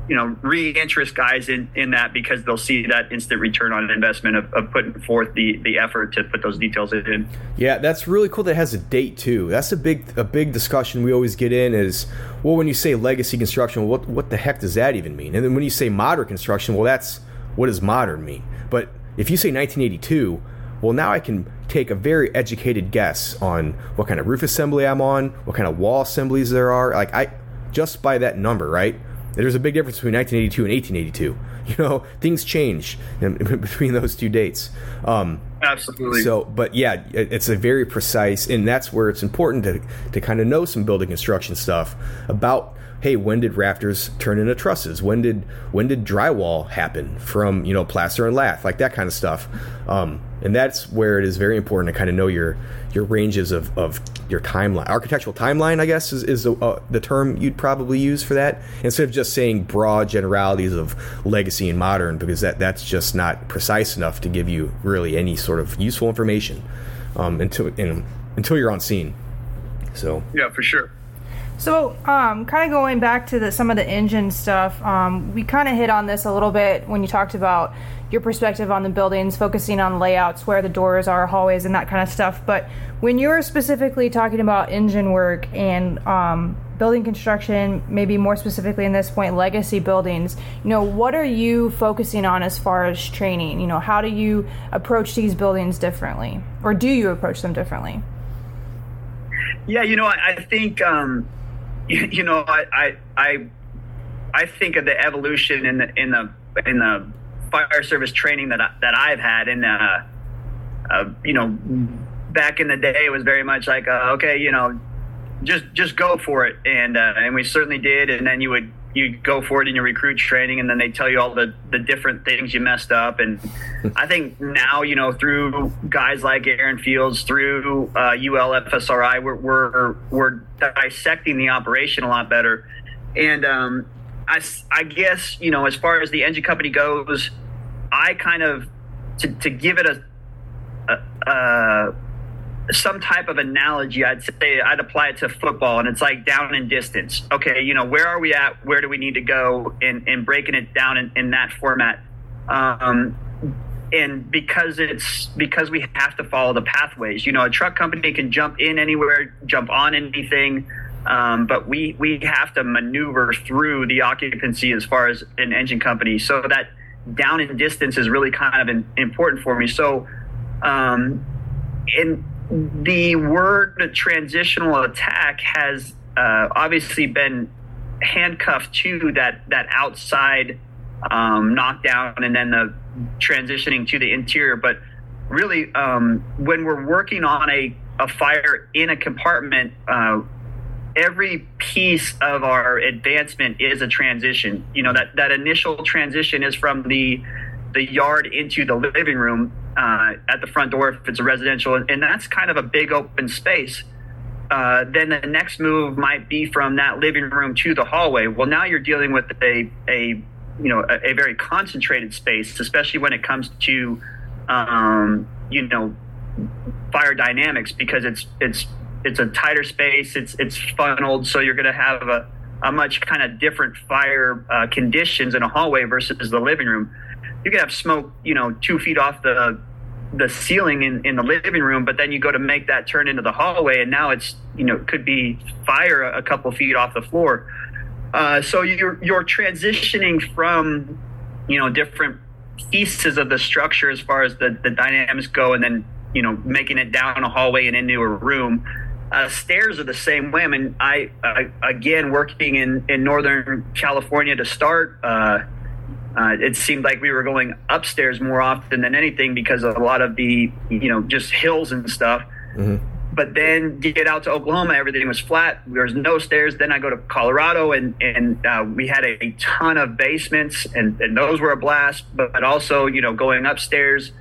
you know re-interest guys in in that because they'll see that instant return on investment of, of putting forth the the effort to put those details in. Yeah, that's really cool. That has a date too. That's a big a big discussion we always get in is well when you say legacy construction, what what the heck does that even mean? And then when you say modern construction, well that's what does modern mean? But if you say 1982, well now I can take a very educated guess on what kind of roof assembly I'm on, what kind of wall assemblies there are. Like I just by that number, right? There's a big difference between 1982 and 1882. You know, things change in, in between those two dates. Um, Absolutely. So, but yeah, it's a very precise, and that's where it's important to to kind of know some building construction stuff about. Hey, when did rafters turn into trusses? When did when did drywall happen from you know plaster and lath, like that kind of stuff? Um, and that's where it is very important to kind of know your your ranges of, of your timeline architectural timeline i guess is, is uh, the term you'd probably use for that instead of just saying broad generalities of legacy and modern because that that's just not precise enough to give you really any sort of useful information um, until in, until you're on scene so yeah for sure so, um, kind of going back to the, some of the engine stuff, um, we kind of hit on this a little bit when you talked about your perspective on the buildings, focusing on layouts, where the doors are, hallways, and that kind of stuff. But when you're specifically talking about engine work and um, building construction, maybe more specifically in this point, legacy buildings, you know, what are you focusing on as far as training? You know, how do you approach these buildings differently, or do you approach them differently? Yeah, you know, I, I think. Um, you know, I, I, I, think of the evolution in the in the in the fire service training that I, that I've had, and uh, uh, you know, back in the day, it was very much like, uh, okay, you know, just just go for it, and uh, and we certainly did, and then you would you go for it in your recruit training and then they tell you all the, the different things you messed up. And i think now you know through guys like aaron fields through uh, UL FSRI we're, we're, we're dissecting the operation a lot better. And um, I, I guess you know as far as the engine company goes i kind of to, to give it a, a, a some type of analogy, I'd say I'd apply it to football, and it's like down in distance. Okay, you know, where are we at? Where do we need to go? And and breaking it down in, in that format. Um, and because it's because we have to follow the pathways. You know, a truck company can jump in anywhere, jump on anything, um, but we we have to maneuver through the occupancy as far as an engine company. So that down in distance is really kind of important for me. So, um, in the word transitional attack has uh, obviously been handcuffed to that that outside um, knockdown and then the transitioning to the interior. But really, um, when we're working on a, a fire in a compartment, uh, every piece of our advancement is a transition. You know that that initial transition is from the the yard into the living room uh, at the front door if it's a residential, and that's kind of a big open space. Uh, then the next move might be from that living room to the hallway. Well, now you're dealing with a a you know a, a very concentrated space, especially when it comes to um, you know fire dynamics because it's it's it's a tighter space. It's it's funneled, so you're going to have a, a much kind of different fire uh, conditions in a hallway versus the living room you could have smoke, you know, two feet off the the ceiling in, in the living room, but then you go to make that turn into the hallway, and now it's you know could be fire a couple feet off the floor. Uh, so you're you're transitioning from you know different pieces of the structure as far as the the dynamics go, and then you know making it down a hallway and into a room. Uh, stairs are the same way. I mean, I, I again working in in Northern California to start. Uh, uh, it seemed like we were going upstairs more often than anything because of a lot of the you know just hills and stuff. Mm-hmm. But then get out to Oklahoma, everything was flat. There was no stairs. Then I go to Colorado, and and uh, we had a, a, ton of basements, and, and those were a blast. But also, you know, going upstairs.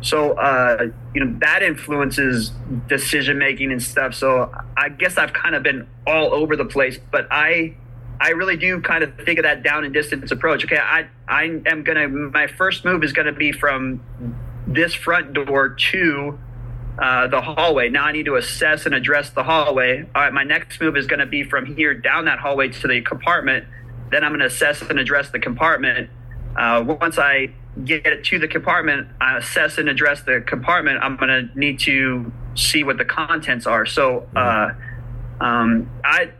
So uh, you know that influences decision making and stuff. So I guess I've kind of been all over the place. But I I really do kind of think of that down and distance approach. Okay, I I am gonna my first move is gonna be from this front door to uh, the hallway. Now I need to assess and address the hallway. All right, my next move is to be from here down that hallway to the compartment. Then I'm to assess and address the compartment. Uh, once I get to the compartment, I assess and address the compartment. I'm to need to see what the contents are. So uh, um, I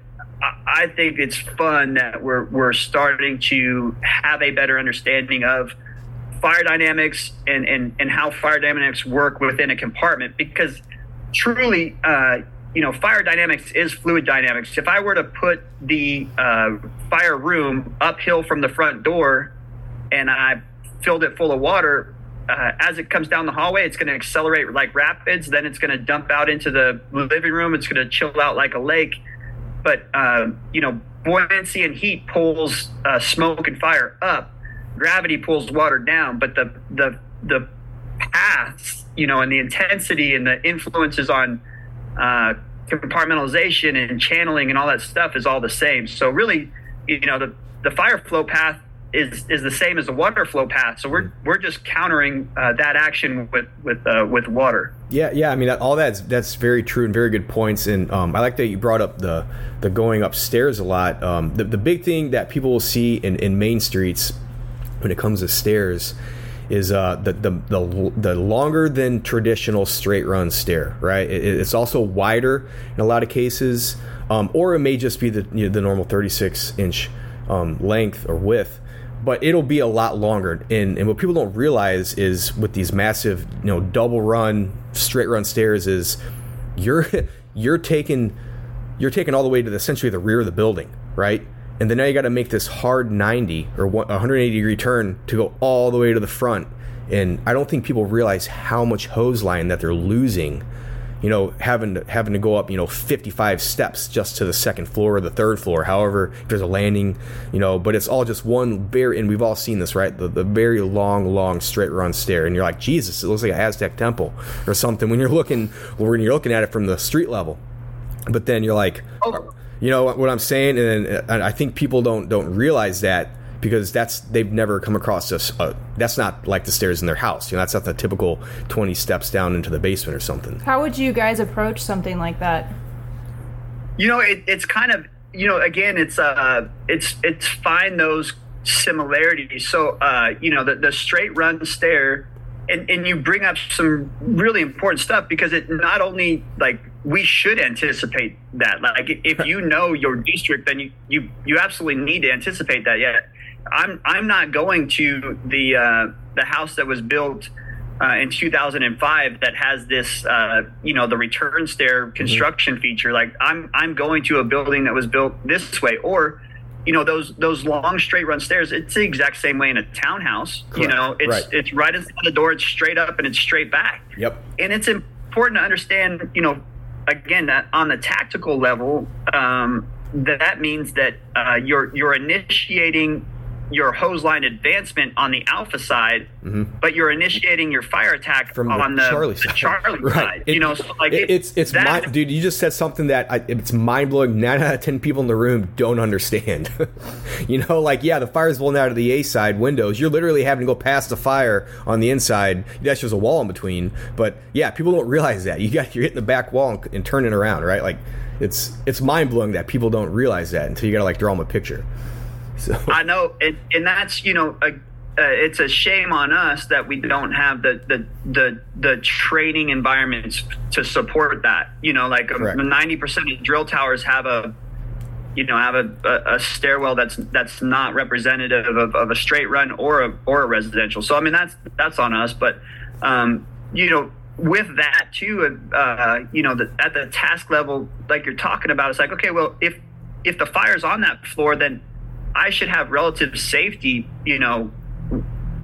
I think it's fun that we're we're starting to have a better understanding of fire dynamics and and, and how fire dynamics work within a compartment because truly uh, you know fire dynamics is fluid dynamics if i were to put the uh, fire room uphill from the front door and i filled it full of water uh, as it comes down the hallway, it's going to accelerate like rapids. Then it's going to dump out into the living room. It's going to chill out like a lake. But uh, you know, buoyancy and heat pulls uh, smoke and fire up. Gravity pulls water down. But the the the paths, you know, and the intensity and the influences on uh, compartmentalization and channeling and all that stuff is all the same. So really, you know, the the fire flow path is is the same as the water flow path. So we're we're just countering uh, that action with with uh, with water. Yeah, yeah. I mean, all that's that's very true and very good points. And um, I like that you brought up the the going upstairs a lot. Um, the the big thing that people will see in in main streets when it comes to stairs is uh, the, the, the the longer than traditional straight run stair. Right. It, it's also wider in a lot of cases, um, or it may just be the you know, the normal 36 inch um, length or width but it'll be a lot longer. And, and what people don't realize is with these massive, you know, double run, straight run stairs is you're you're taking you're taking all the way to the, essentially the rear of the building, right? And then now you got to make this hard 90 or 180 degree turn to go all the way to the front. And I don't think people realize how much hose line that they're losing you know, having to, having to go up, you know, 55 steps just to the second floor or the third floor. However, if there's a landing, you know, but it's all just one very, and we've all seen this, right? The, the very long, long straight run stair, and you're like, Jesus, it looks like an Aztec temple or something when you're looking, when you're looking at it from the street level. But then you're like, oh. you know what I'm saying, and, and I think people don't don't realize that because that's they've never come across this. Uh, that's not like the stairs in their house. You know, that's not the typical twenty steps down into the basement or something. How would you guys approach something like that? You know, it, it's kind of you know again, it's uh, it's it's find those similarities. So uh, you know, the the straight run stair. And, and you bring up some really important stuff because it not only like we should anticipate that like if you know your district then you you, you absolutely need to anticipate that yet I'm I'm not going to the uh, the house that was built uh, in 2005 that has this uh, you know the return stair mm-hmm. construction mm-hmm. feature. Like I'm I'm going to a building that was built this way, or you know those those long straight run stairs. It's the exact same way in a townhouse. Correct. You know, it's right. it's right inside the door. It's straight up and it's straight back. Yep. And it's important to understand. You know, again that on the tactical level. Um, that means that uh, you're you're initiating your hose line advancement on the alpha side, mm-hmm. but you're initiating your fire attack From on the, the Charlie, side. Charlie right. side. It, you know, so like it, it's it's that, dude. You just said something that I, it's mind blowing. Nine out of ten people in the room don't understand. you know, like yeah, the fire's blowing out of the A side windows. You're literally having to go past the fire on the inside. Yes, there's a wall in between, but yeah, people don't realize that. You got you're hitting the back wall and, and turning around, right? Like it's it's mind blowing that people don't realize that until you got to like draw them a picture. So I know, and, and that's you know, a, uh, it's a shame on us that we don't have the the the, the training environments to support that. You know, like ninety percent of drill towers have a you know have a, a, a, stairwell that's that's not representative of, of a straight run or a or a residential. So I mean that's that's on us, but um, you know with that too, uh, you know, the, at the task level, like you're talking about, it's like okay, well if if the fire's on that floor, then I should have relative safety, you know,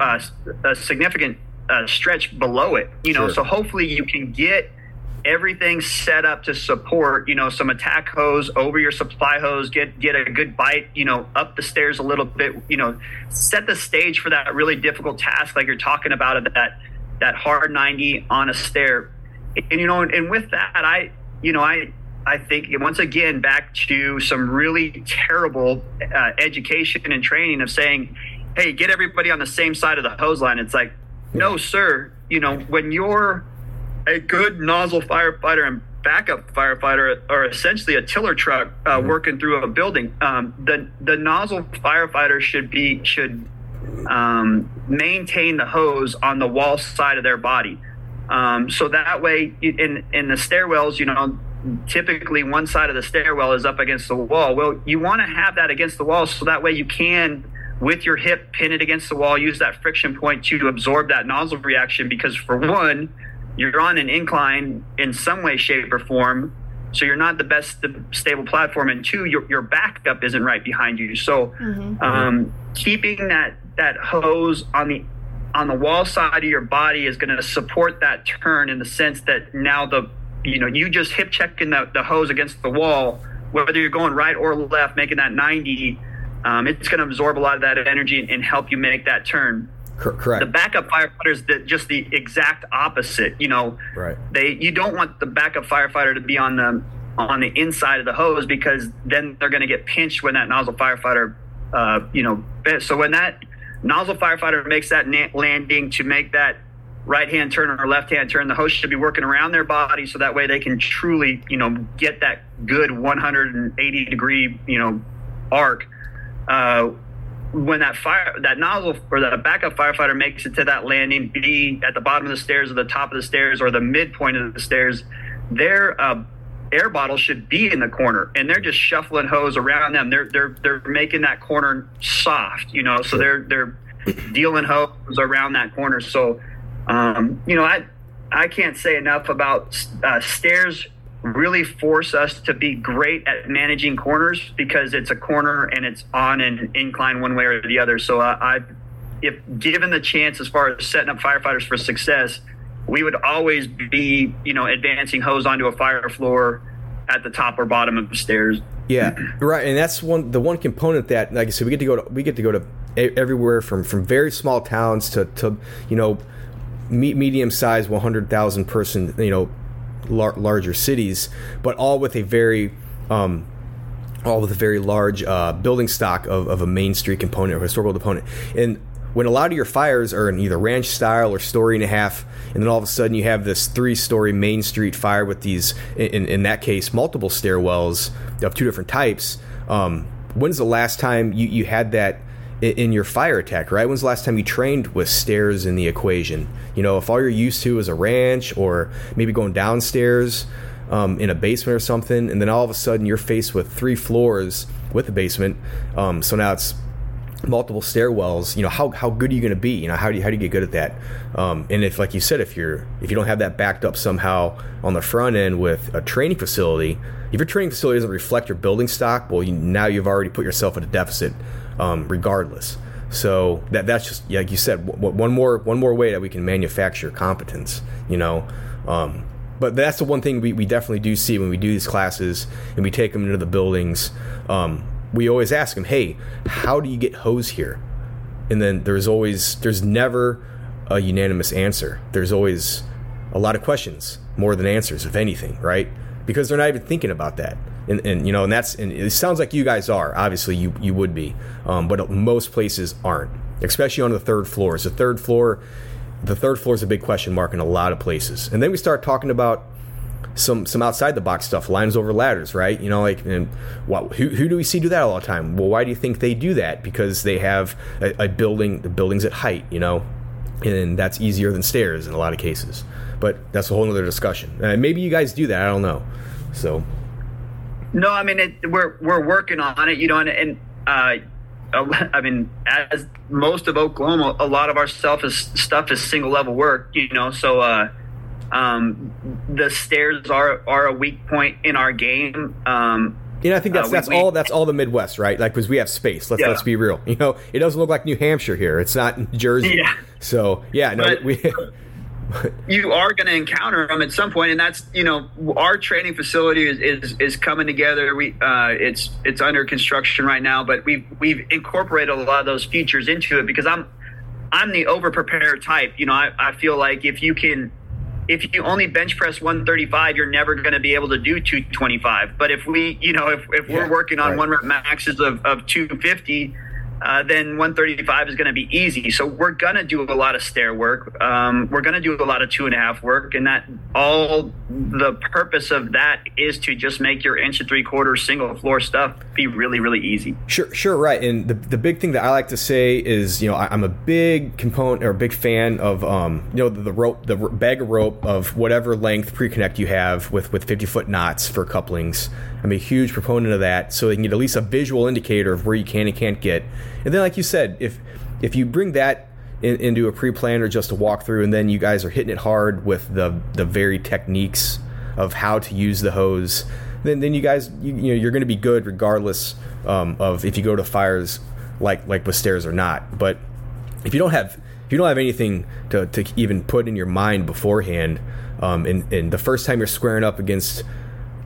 uh, a significant uh, stretch below it, you know. Sure. So hopefully you can get everything set up to support, you know, some attack hose over your supply hose, get get a good bite, you know, up the stairs a little bit, you know, set the stage for that really difficult task like you're talking about that that hard 90 on a stair. And you know, and with that, I you know, I I think once again back to some really terrible uh, education and training of saying, "Hey, get everybody on the same side of the hose line." It's like, no, sir. You know, when you're a good nozzle firefighter and backup firefighter, or essentially a tiller truck uh, mm-hmm. working through a building, um, the the nozzle firefighter should be should um, maintain the hose on the wall side of their body. Um, so that way, in in the stairwells, you know, typically one side of the stairwell is up against the wall. Well, you want to have that against the wall so that way you can, with your hip, pin it against the wall, use that friction point to absorb that nozzle reaction. Because for one, you're on an incline in some way, shape, or form. So you're not the best stable platform, and two, your, your backup isn't right behind you. So mm-hmm. um, keeping that that hose on the on the wall side of your body is going to support that turn in the sense that now the you know you just hip checking the, the hose against the wall whether you're going right or left making that 90 um, it's going to absorb a lot of that energy and, and help you make that turn. Correct. The backup firefighters that just the exact opposite you know? Right. They you don't want the backup firefighter to be on the on the inside of the hose because then they're going to get pinched when that nozzle firefighter uh, you know so when that nozzle firefighter makes that na- landing to make that right hand turn or left hand turn. The hose should be working around their body so that way they can truly you know get that good 180 degree you know arc. Uh, when that fire that nozzle or that backup firefighter makes it to that landing be at the bottom of the stairs or the top of the stairs or the midpoint of the stairs their uh, air bottle should be in the corner. And they're just shuffling hose around them. They're they're they're making that corner soft you know so they're they're dealing hose around that corner. So um, you know i i can't say enough about uh, stairs really force us to be great at managing corners because it's a corner and it's on an incline one way or the other. So uh, I, if given the chance as far as setting up firefighters for success, we would always be, you know, advancing hose onto a fire floor at the top or bottom of the stairs. Yeah, right, and that's one the one component that, like I said, we get to go to we get to go to everywhere from from very small towns to to you know medium sized one hundred thousand person you know lar- larger cities, but all with a very um, all with a very large uh, building stock of, of a main street component or historical component. And when a lot of your fires are in either ranch style or story and a half, and then all of a sudden you have this three story main street fire with these, in, in that case, multiple stairwells of two different types. Um, when's the last time you, you had that in your fire attack, right? When's the last time you trained with stairs in the equation? You know, if all you're used to is a ranch or maybe going downstairs um, in a basement or something, and then all of a sudden you're faced with three floors with a basement, um, so now it's multiple stairwells. You know, how, how good are you going to be? You know, how do you, how do you get good at that? Um, and if, like you said, if you're if you don't have that backed up somehow on the front end with a training facility, if your training facility doesn't reflect your building stock, well, you, now you've already put yourself at a deficit um, regardless. So that that's just like you said, one more one more way that we can manufacture competence. You know, um, but that's the one thing we, we definitely do see when we do these classes and we take them into the buildings. Um, we always ask them, "Hey, how do you get hose here?" And then there's always there's never a unanimous answer. There's always a lot of questions more than answers, if anything, right? Because they're not even thinking about that and, and you know, and that's and it sounds like you guys are. Obviously, you you would be, um, but most places aren't, especially on the third floors. The third floor, the third floor is a big question mark in a lot of places. And then we start talking about some some outside the box stuff, lines over ladders, right? You know, like and what, who who do we see do that all the time? Well, why do you think they do that? Because they have a, a building, the building's at height, you know, and that's easier than stairs in a lot of cases. But that's a whole other discussion. Uh, maybe you guys do that. I don't know. So no, I mean it, we're we're working on it, you know, and, and uh, I mean, as most of Oklahoma, a lot of our stuff is stuff is single level work, you know. So uh, um, the stairs are are a weak point in our game. Um, yeah, I think that's uh, we, that's we, all that's all the Midwest, right? Like because we have space. Let's yeah. let's be real. You know, it doesn't look like New Hampshire here. It's not New Jersey. Yeah. So yeah, no, but, we. you are going to encounter them at some point, and that's you know our training facility is is, is coming together. We uh, it's it's under construction right now, but we've we've incorporated a lot of those features into it because I'm I'm the over prepared type. You know, I, I feel like if you can if you only bench press 135, you're never going to be able to do 225. But if we, you know, if, if yeah, we're working on right. one rep maxes of, of 250, uh, then 135 is going to be easy. So we're going to do a lot of stair work. Um, we're going to do a lot of two and a half work, and that all the purpose of that is to just make your inch and three quarter single floor stuff be really, really easy. Sure, sure, right. And the, the big thing that I like to say is, you know, I, am a big component or a big fan of, um, you know, the, the rope, the bag of rope of whatever length pre-connect you have with with 50 foot knots for couplings. I'm a huge proponent of that, so you can get at least a visual indicator of where you can and can't get. And then, like you said, if if you bring that in, into a pre-plan or just a walkthrough, and then you guys are hitting it hard with the the very techniques of how to use the hose, then then you guys you, you know you're going to be good regardless um, of if you go to fires like like with stairs or not. But if you don't have if you don't have anything to, to even put in your mind beforehand, um, and, and the first time you're squaring up against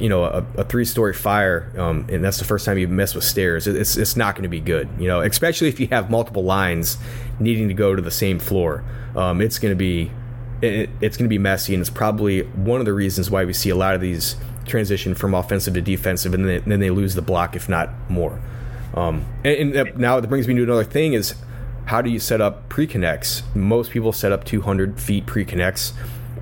you know a, a three story fire um, and that's the first time you mess with stairs it's, it's not going to be good you know especially if you have multiple lines needing to go to the same floor. Um, it's going to be it, it's going to be messy and it's probably one of the reasons why we see a lot of these transition from offensive to defensive and then, then they lose the block if not more. Um, and, and now that brings me to another thing is how do you set up pre-connects? Most people set up 200 feet pre-connects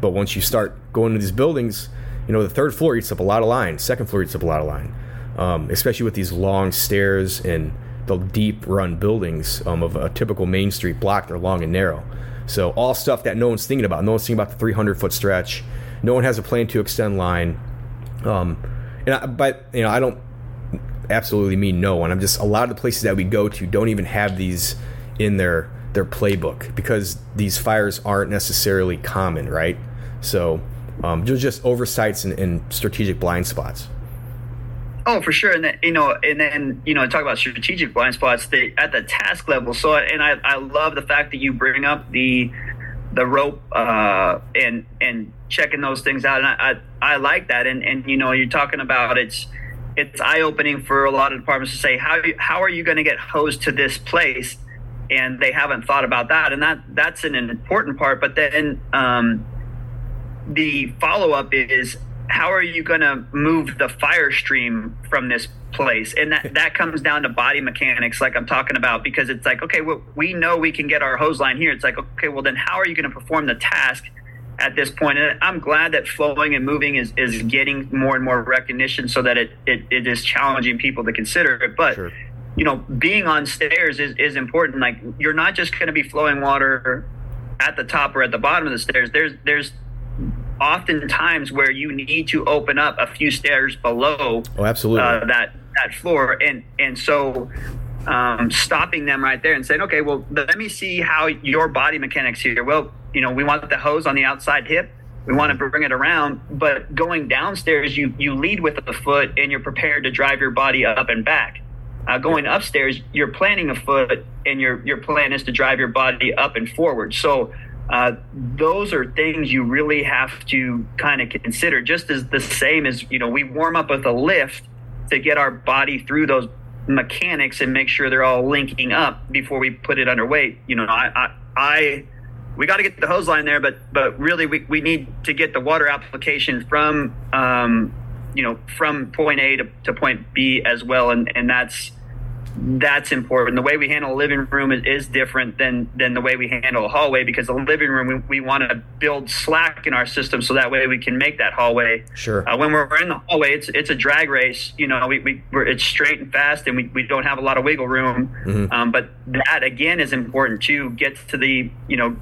but once you start going to these buildings you know, the third floor eats up a lot of line. Second floor eats up a lot of line, um, especially with these long stairs and the deep run buildings um, of a typical Main Street block. They're long and narrow. So all stuff that no one's thinking about. No one's thinking about the 300 foot stretch. No one has a plan to extend line. Um, and I, but you know, I don't absolutely mean no one. I'm just a lot of the places that we go to don't even have these in their their playbook because these fires aren't necessarily common, right? So um, just oversights and, and, strategic blind spots. Oh, for sure, and then you know, and then you know, talk about strategic blind spots at the task level. So, and I, I love the fact that you bring up the the rope uh, and and checking those things out, and I, I, I like that. And and you know, you're talking about it's it's eye opening for a lot of departments to say how how are you going to get hosed to this place, and they haven't thought about that, and that that's an important part. But then um, the follow up is how are you going to move the fire stream from this place? And that that comes down to body mechanics like i'm talking about because it's like okay well, we know we can get our hose line here. It's like okay well then how are you going to perform the task at this point? And i'm glad that flowing and moving is, is getting more and more recognition so that it, it, it is challenging people to consider it. But sure. you know being on stairs is, is important. Like you're not just going to be flowing water at the top or at the bottom of the stairs. There's there's oftentimes where you need to open up a few stairs below oh, absolutely. Uh, that that floor, and and so um, stopping them right there and saying, okay, well, let me see how your body mechanics here. Well, you know, we want the hose on the outside hip. We want to bring it around, but going downstairs, you you lead with the foot and you're prepared to drive your body up and back. Uh, going upstairs, you're planting a foot and your your plan is to drive your body up and forward. So uh, those are things you really have to kind of consider just as the same as you know we warm up with a lift to get our body through those mechanics and make sure they're all linking up before we put it underway you know i i, I we got to get the hose line there but but really we, we need to get the water application from um, you know from point a to, to point b as well and and that's that's important. The way we handle a living room is, is, different than than the way we handle a hallway because the living room we, we want to build slack in our system so that way we can make that hallway. Sure. Uh, when we're in the hallway, it's it's a drag race. You know, we, we we're, it's straight and fast, and we, we don't have a lot of wiggle room. Mm-hmm. Um, but that again is important to get to the you know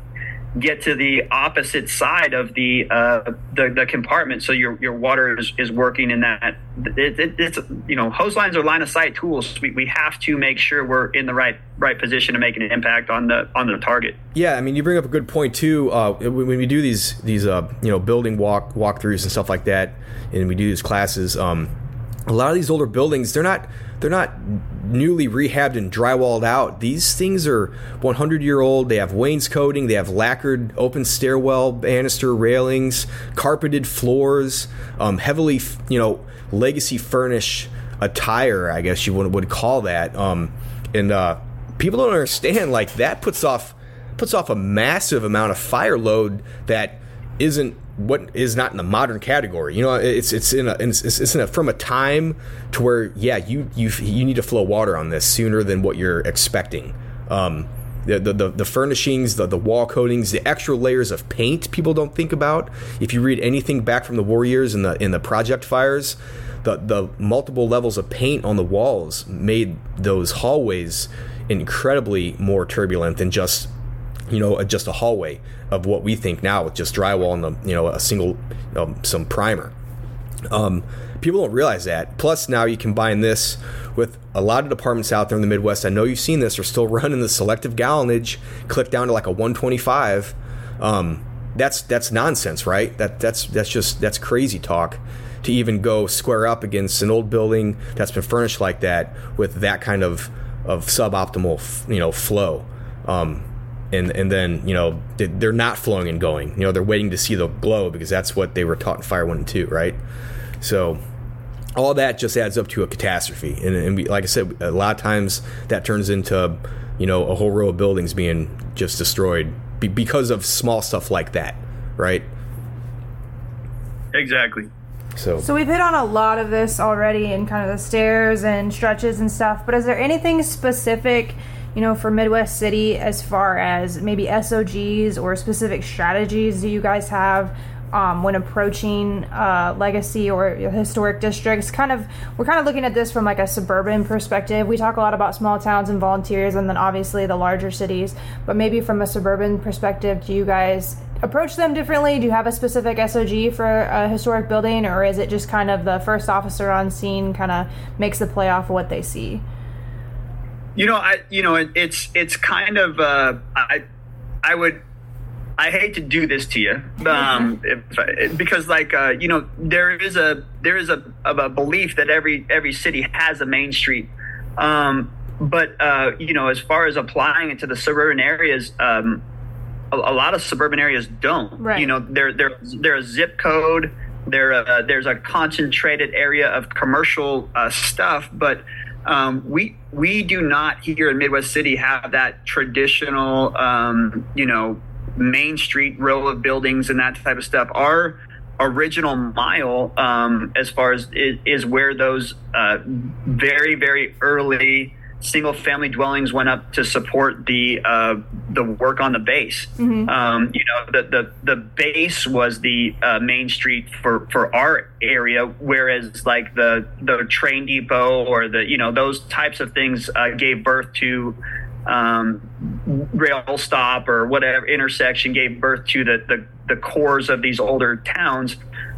get to the opposite side of the uh, the, the compartment, so your your water is, is working in that. It, it, it's you know hose lines are line of sight tools. We, we have to make sure we're in the right right position to make an impact on the on the target. Yeah, I mean you bring up a good point too. Uh, when we do these these uh, you know building walk walkthroughs and stuff like that, and we do these classes. Um, a lot of these older buildings, they're not they're not newly rehabbed and drywalled out. These things are 100 year old. They have wainscoting, they have lacquered open stairwell banister railings, carpeted floors, um, heavily you know legacy furnish attire. I guess you would, would call that. Um, and uh, people don't understand like that puts off puts off a massive amount of fire load that isn't what is not in the modern category. You know, it's it's in a it's, it's in a, from a time to where yeah, you you you need to flow water on this sooner than what you're expecting. Um, the, the, the furnishings, the, the wall coatings, the extra layers of paint people don't think about. If you read anything back from the Warriors and the in the project fires, the the multiple levels of paint on the walls made those hallways incredibly more turbulent than just you know just a hallway of what we think now with just drywall and the you know a single um, some primer. Um, people don't realize that. Plus, now you combine this with a lot of departments out there in the Midwest. I know you've seen this. Are still running the selective gallonage, click down to like a 125. Um, that's that's nonsense, right? That that's that's just that's crazy talk to even go square up against an old building that's been furnished like that with that kind of of suboptimal you know flow. Um, and and then you know they're not flowing and going. You know, they're waiting to see the glow because that's what they were taught in Fire One and Two, right? So all that just adds up to a catastrophe, and, and we, like I said, a lot of times that turns into you know a whole row of buildings being just destroyed be- because of small stuff like that, right? Exactly. So, So we've hit on a lot of this already in kind of the stairs and stretches and stuff, but is there anything specific, you know, for Midwest City as far as maybe SOGs or specific strategies do you guys have um, when approaching uh, legacy or historic districts? Kind of, we're kind of looking at this from like a suburban perspective. We talk a lot about small towns and volunteers, and then obviously the larger cities. But maybe from a suburban perspective, do you guys approach them differently? Do you have a specific SOG for a historic building, or is it just kind of the first officer on scene kind of makes the play off of what they see? You know, I you know it, it's it's kind of uh, I I would I hate to do this to you um, if, because like uh, you know there is a there is a, a belief that every every city has a main street. Um, but uh, you know, as far as applying it to the suburban areas, um, a, a, lot of suburban areas don't. Right. You know, they're they're they're a zip code. There uh, there's a concentrated area of commercial uh, stuff, but um, we we do not here in Midwest City have that traditional, um, you know, main street row of buildings and that type of stuff. Our original mile, um, as far as is, is where those uh, very very early single family dwellings went up to support the uh, the work on the base. Mm-hmm. Um, you know, the, the the base was the uh, main street for for our area, whereas like the the train depot or the you know those types of things uh, gave birth to. Um, rail stop or whatever intersection gave birth to the, the, the cores of these older towns.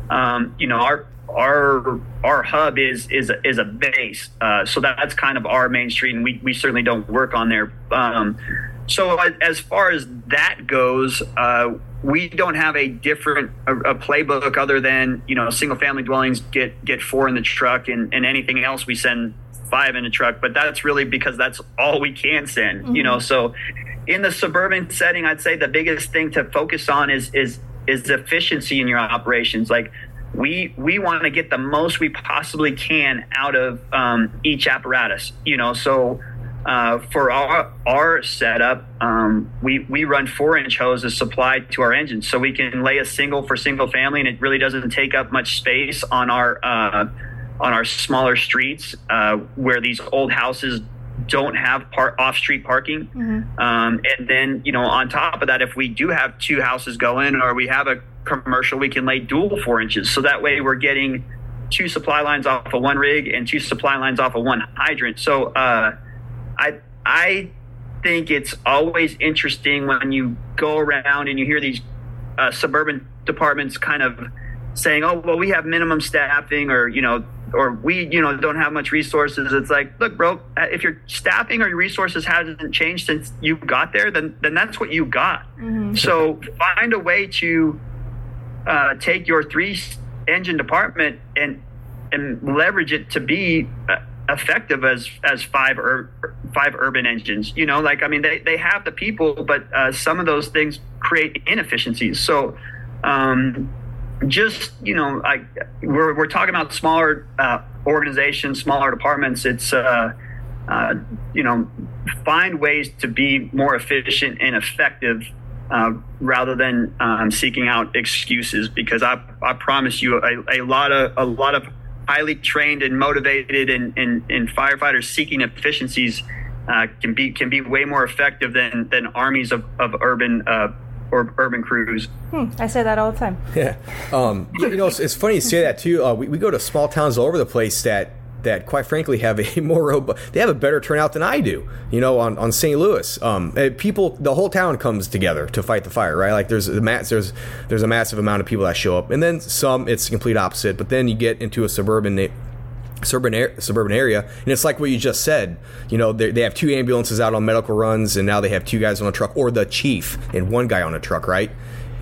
Um, you know, our our our hub is is a, is a base, uh, so that's kind of our main street, and we, we certainly don't work on there. Um, so as far as that goes, uh, we don't have a different a, a, playbook other than you know single family dwellings get get four in the truck, and, and anything else we send five in the truck. But that's really because that's all we can send. Mm-hmm. You know, so in the suburban setting, I'd say the biggest thing to focus on is is is efficiency in your operations. Like we we want to get the most we possibly can out of um, each apparatus. You know, so uh, for our our setup, um, we we run four inch hoses supplied to our engines, so we can lay a single for single family, and it really doesn't take up much space on our uh, on our smaller streets uh, where these old houses don't have part off street parking. Mm-hmm. Um, and then, you know, on top of that, if we do have two houses going or we have a commercial, we can lay dual four inches. So that way we're getting two supply lines off of one rig and two supply lines off of one hydrant. So uh, I, I think it's always interesting when you go around and you hear these uh, suburban departments kind of saying, "Oh, well, we have minimum staffing," or you know, or we, you know, don't have much resources. It's like, look, bro, if your staffing or your resources hasn't changed since you got there, then then that's what you got. Mm-hmm. So find a way to uh, take your three engine department and and leverage it to be uh, effective as as five ur- five urban engines. You know, like I mean, they they have the people, but uh, some of those things create inefficiencies. So. Um, just you know like we're, we're talking about smaller uh, organizations smaller departments. It's uh, uh, you know find ways to be more efficient and effective uh, rather than um, seeking out excuses because I, I promise you a, a lot of a lot of highly trained and motivated and, and, and firefighters seeking efficiencies uh, can be can be way more effective than than armies of, of urban uh, or urban crews. Hmm, I say that all the time. Yeah, um, you know, it's, it's, funny you say that too. Uh, we, we go to small towns all over the place that that quite frankly have a more robust, they have a better turnout than I do. You know, on, on St. Louis, um, people, the whole town comes together to fight the fire, right? Like there's a mass, there's there's a massive amount of people that show up, and then some it's the complete opposite. But then you get into a suburban suburban suburban area, and it's like what you just said. You know, they have two ambulances out on medical runs, and now they have two guys on a truck, or the chief and one guy on a truck, right?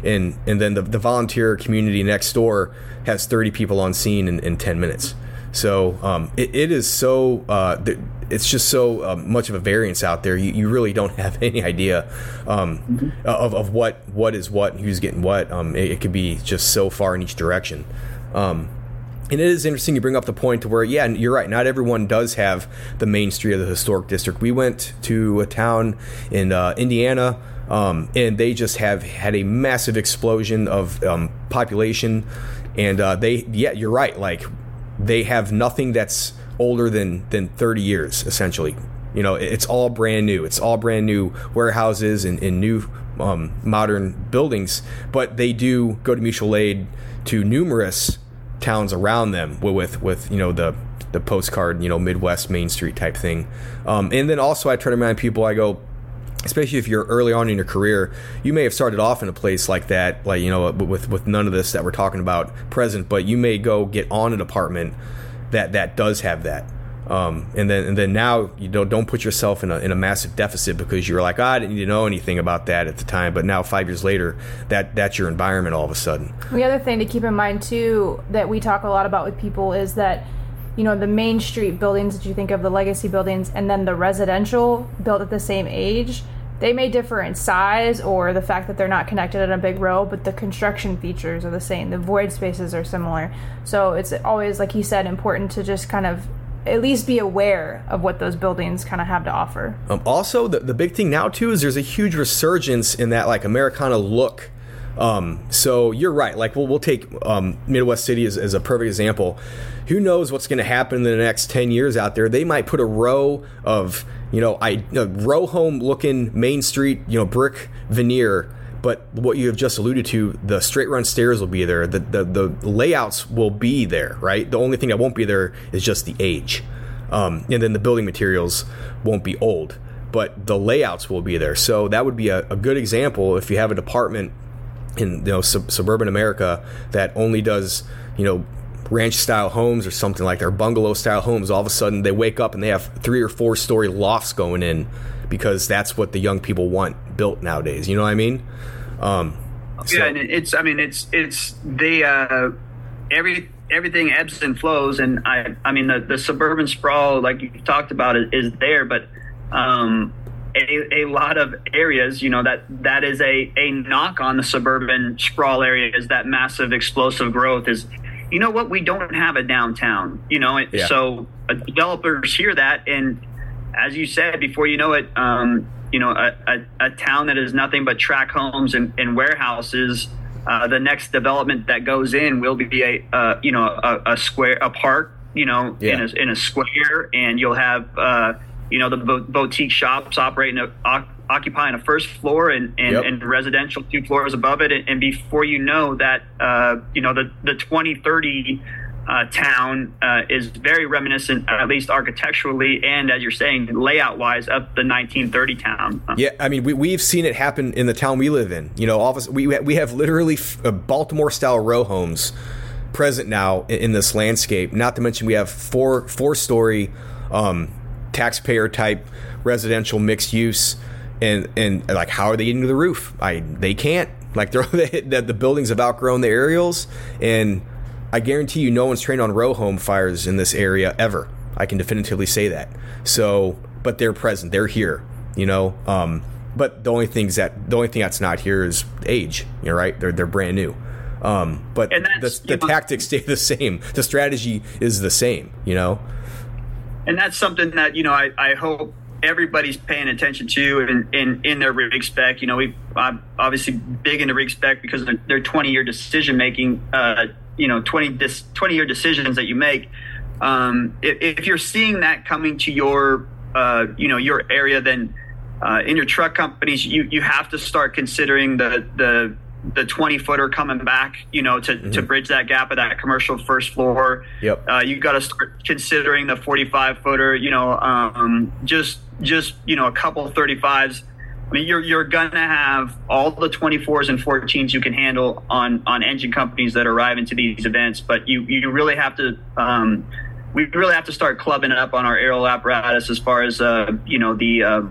And and then the, the volunteer community next door has thirty people on scene in, in ten minutes. So um, it, it is so uh, it's just so uh, much of a variance out there. You, you really don't have any idea um, mm-hmm. of, of what what is what, who's getting what. Um, it, it, could be just so far in each direction. Um, and it is interesting you bring up the point to where, yeah, you're right. Not everyone does have the main street of the historic district. We went to a town in uh, Indiana, um, and they just have had a massive explosion of um, population. And uh, they, yeah, you're right. Like they have nothing that's older than than 30 years, essentially. You know, it's all brand new. It's all brand new warehouses and, and new um, modern buildings. But they do go to mutual aid to numerous towns around them with with you know the the postcard you know Midwest Main Street type thing. Um, and then also I try to remind people I go. Especially if you're early on in your career, you may have started off in a place like that, like you know, with with none of this that we're talking about present. But you may go get on an apartment that that does have that. Um, and then and then now you don't don't put yourself in a in a massive deficit because you're like oh, I didn't need to know anything about that at the time, but now five years later that that's your environment all of a sudden. The other thing to keep in mind too that we talk a lot about with people is that you know the main street buildings that you think of the legacy buildings and then the residential built at the same age they may differ in size or the fact that they're not connected in a big row, but the construction features are the same. The void spaces are similar. So it's always, like he said, important to just kind of at least be aware of what those buildings kind of have to offer. Um, also, the, the big thing now too is there's a huge resurgence in that like Americana look. Um, so you're right. Like we'll we'll take um, Midwest City as, as a perfect example. Who knows what's going to happen in the next ten years out there? They might put a row of you know I a row home looking Main Street you know brick veneer but what you have just alluded to, the straight run stairs will be there. The, the, the layouts will be there, right? The only thing that won't be there is just the age. Um, and then the building materials won't be old, but the layouts will be there. So that would be a, a good example if you have a department in you know sub- suburban America that only does you know ranch style homes or something like that, or bungalow style homes. All of a sudden, they wake up and they have three or four story lofts going in because that's what the young people want built nowadays. You know what I mean? Um, so. Yeah, and it's I mean it's it's they uh, every everything ebbs and flows, and I I mean the, the suburban sprawl like you talked about is, is there, but um, a, a lot of areas, you know, that that is a, a knock on the suburban sprawl area is that massive explosive growth is, you know what, we don't have a downtown, you know, yeah. so uh, developers hear that and as you said, before you know it, um, you know, a, a, a, town that is nothing but track homes and, and warehouses. Uh, the next development that goes in will be a, uh, you know, a, a, square, a park, you know, yeah. in, a, in a square, and you'll have, uh, you know, the bo- boutique shops operating, a, occupying a first floor and, and, yep. and, residential two floors above it. And, and before you know that, uh, you know, the, the 2030 uh, town uh, is very reminiscent, at least architecturally and as you're saying, layout wise, of the 1930 town. Yeah, I mean, we, we've seen it happen in the town we live in. You know, all of us, we, we have literally uh, Baltimore style row homes present now in, in, this landscape. Not to mention, we have four four story um, taxpayer type residential mixed use. And, and like, how are they getting to the roof? I they can't. Like, they're, the, the buildings have outgrown the aerials, and I guarantee you, no one's trained on row home fires in this area ever. I can definitively say that. So, but they're present. They're here. You know. Um, but the only things that the only thing that's not here is age. You're right. They're they're brand new. Um, but the, the tactics stay the same. The strategy is the same. You know. And that's something that you know I, I hope everybody's paying attention to in, in, in their rig spec. You know, we I'm obviously big into rig spec because of their 20 year decision making uh, you know 20 this 20 year decisions that you make um, if, if, you're seeing that coming to your uh, you know your area then uh, in your truck companies you you have to start considering the the the 20 footer coming back, you know, to, mm-hmm. to bridge that gap of that commercial first floor. Yep. Uh, you got to start considering the 45 footer, you know, um, just, just, you know, a couple 35s I mean, you're you're gonna have all the 24s and 14s you can handle on on engine companies that arrive into these events, but you you really have to. Um, we really have to start clubbing it up on our aerial apparatus as far as uh, you know the, uh,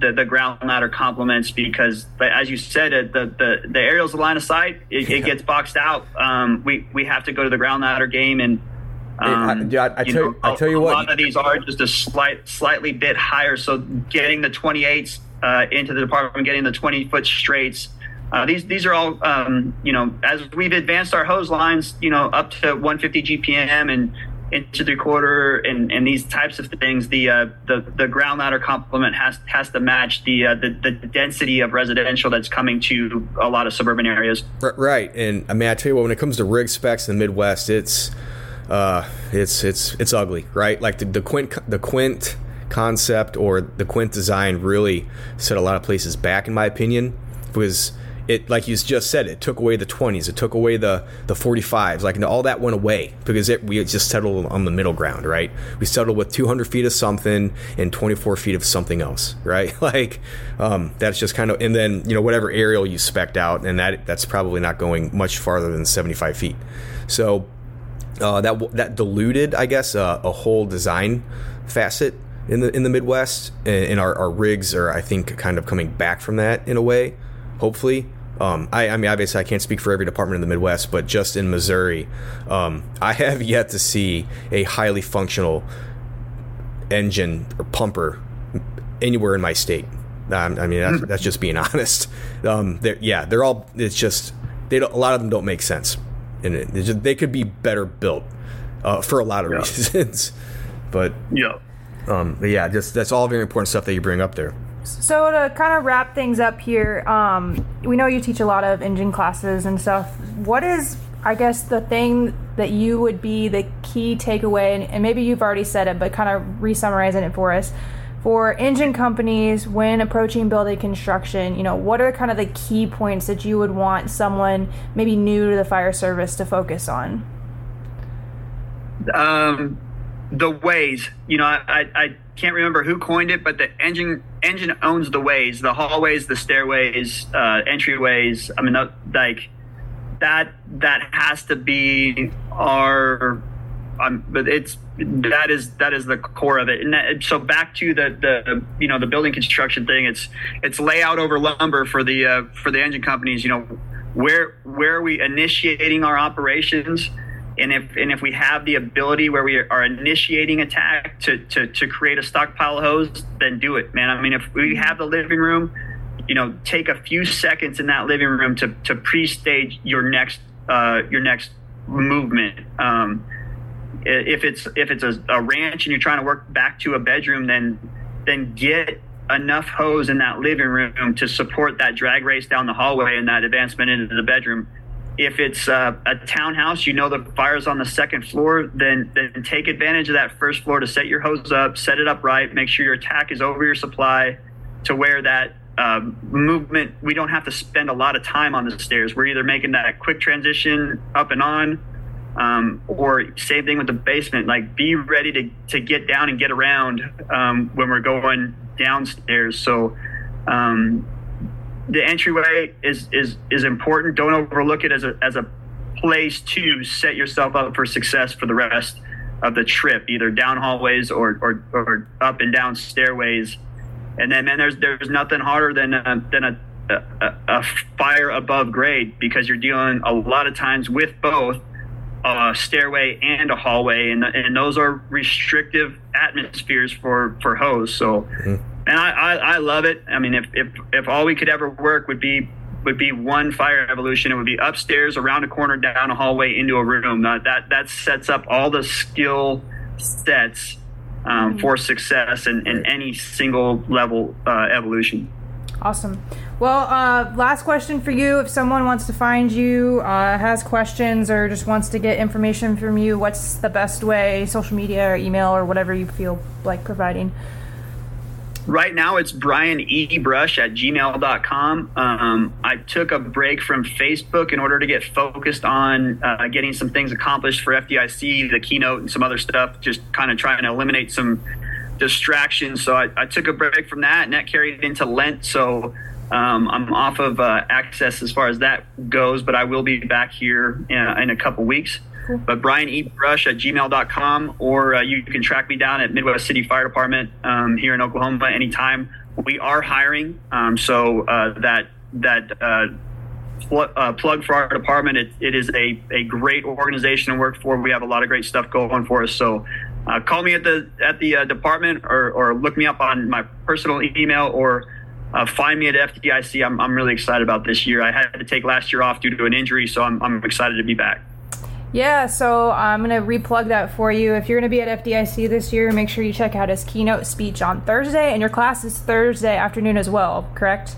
the the ground ladder complements because as you said the the, the aerial's the line of sight it, yeah. it gets boxed out um, we we have to go to the ground ladder game and Um, I, I, I, tell, know, I tell you a, what, a lot of these are just a slight, slightly bit higher. So getting the 28s uh, into the department, getting the 20 foot straights. Uh, these these are all um, you know as we've advanced our hose lines you know up to 150 GPM and into the quarter and, and these types of things, the uh, the the ground ladder complement has has to match the, uh, the the density of residential that's coming to a lot of suburban areas. Right, and I mean, I tell you what, when it comes to rig specs in the Midwest, it's uh, it's it's it's ugly, right? Like the, the Quint the Quint concept or the Quint design really set a lot of places back, in my opinion, because it like you just said it took away the 20s it took away the the 45s like all that went away because it, we just settled on the middle ground right? We settled with 200 feet of something and 24 feet of something else right? Like um, that's just kind of and then you know whatever aerial you specked out and that that's probably not going much farther than 75 feet. So uh, that that diluted i guess uh, a whole design facet in the in the midwest and, our, our rigs are i think kind of coming back from that in a way hopefully. Um, I, I, mean, obviously, I can't speak for every department in the Midwest, but just in Missouri, um, I have yet to see a highly functional engine or pumper anywhere in my state. Um, I mean, that's, hmm. that's, just being honest. Um, they're, yeah, they're all. It's just they a lot of them don't make sense, and it, just, they could be better built uh, for a lot of yeah. reasons. but yeah, um, but yeah, just that's all very important stuff that you bring up there. So to kind of wrap things up here, um, we know you teach a lot of engine classes and stuff. What is, I guess, the thing that you would be the key takeaway, and, and maybe you've already said it, but kind of re-summarizing it for us, for engine companies when approaching building construction? You know, what are kind of the key points that you would want someone maybe new to the fire service to focus on? Um, the ways. You know, I, I can't remember who coined it, but the engine engine owns the ways, the hallways, the stairways, uh, entryways. I mean, like that that has to be our. Um, but it's that is that is the core of it. And that, so back to the the you know the building construction thing. It's it's layout over lumber for the uh, for the engine companies. You know where where are we initiating our operations and if and if we have the ability where we are initiating attack to to, to create a stockpile of hose, then do it, man. I mean, if we have the living room, you know, take a few seconds in that living room to to pre-stage your next uh, your next movement. Um, if it's if it's a, a ranch and you're trying to work back to a bedroom, then then get enough hose in that living room to support that drag race down the hallway and that advancement into the bedroom if it's uh, a townhouse, you know the fire's on the second floor, then then take advantage of that first floor to set your hose up, set it up right, make sure your attack is over your supply to where that um, movement, we don't have to spend a lot of time on the stairs. We're either making that quick transition up and on, um, or same thing with the basement. Like be ready to, to get down and get around um, when we're going downstairs. So um, the entryway is is is important. Don't overlook it as a as a place to set yourself up for success for the rest of the trip, either down hallways or or, or up and down stairways. And then, man, there's there's nothing harder than a, than a, a, a fire above grade because you're dealing a lot of times with both a stairway and a hallway, and and those are restrictive atmospheres for for hose. So. Mm-hmm and I, I, I love it. I mean, if, if if all we could ever work would be would be one fire evolution, it would be upstairs, around a corner, down a hallway, into a room. That that, that sets up all the skill sets um, mm-hmm. for success in, in any single level uh, evolution. Awesome. Well, uh, last question for you. If someone wants to find you, uh, has questions, or just wants to get information from you, what's the best way? Social media or email or whatever you feel like providing. Right now, it's Brian E. Brush at gmail.com. Um, I took a break from Facebook in order to get focused on uh, getting some things accomplished for FDIC, the keynote, and some other stuff, just kind of trying to eliminate some distractions. So I, I, took a break from that, and that carried into Lent. So um, I'm off of uh, access as far as that goes, but I will be back here in, uh, in a couple weeks. Cool. But Brian E. Brush at gmail.com, or uh, you can track me down at Midwest City Fire Department um, here in Oklahoma anytime. We are hiring, um, so uh, that that uh, pl- uh, plug for our department. It, it is a, a great organization to work for. We have a lot of great stuff going for us. So uh, call me at the at the uh, department or, or look me up on my personal email or uh, find me at FDIC. I'm, I'm really excited about this year. I had to take last year off due to an injury, so I'm, I'm excited to be back. Yeah, so I'm going to replug that for you. If you're going to be at FDIC this year, make sure you check out his keynote speech on Thursday, and your class is Thursday afternoon as well, correct?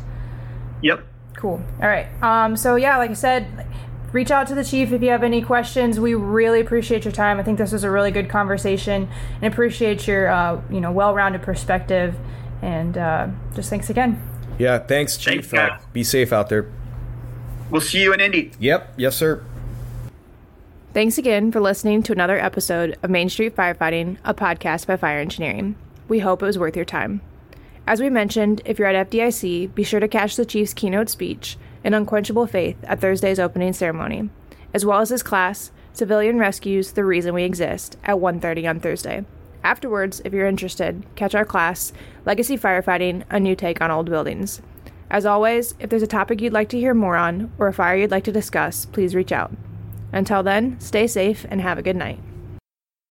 Yep. Cool. All right. Um, so, yeah, like I said, reach out to the chief if you have any questions. We really appreciate your time. I think this was a really good conversation and appreciate your, uh, you know, well-rounded perspective. And uh, just thanks again. Yeah, thanks, Chief. Thanks, uh, be safe out there. We'll see you in Indy. Yep. Yes, sir. Thanks again for listening to another episode of Main Street Firefighting, a podcast by Fire Engineering. We hope it was worth your time. As we mentioned, if you're at FDIC, be sure to catch the Chief's keynote speech, An Unquenchable Faith, at Thursday's opening ceremony, as well as his class, Civilian Rescues The Reason We Exist, at 1.30 on Thursday. Afterwards, if you're interested, catch our class, Legacy Firefighting, A New Take on Old Buildings. As always, if there's a topic you'd like to hear more on, or a fire you'd like to discuss, please reach out. Until then, stay safe and have a good night.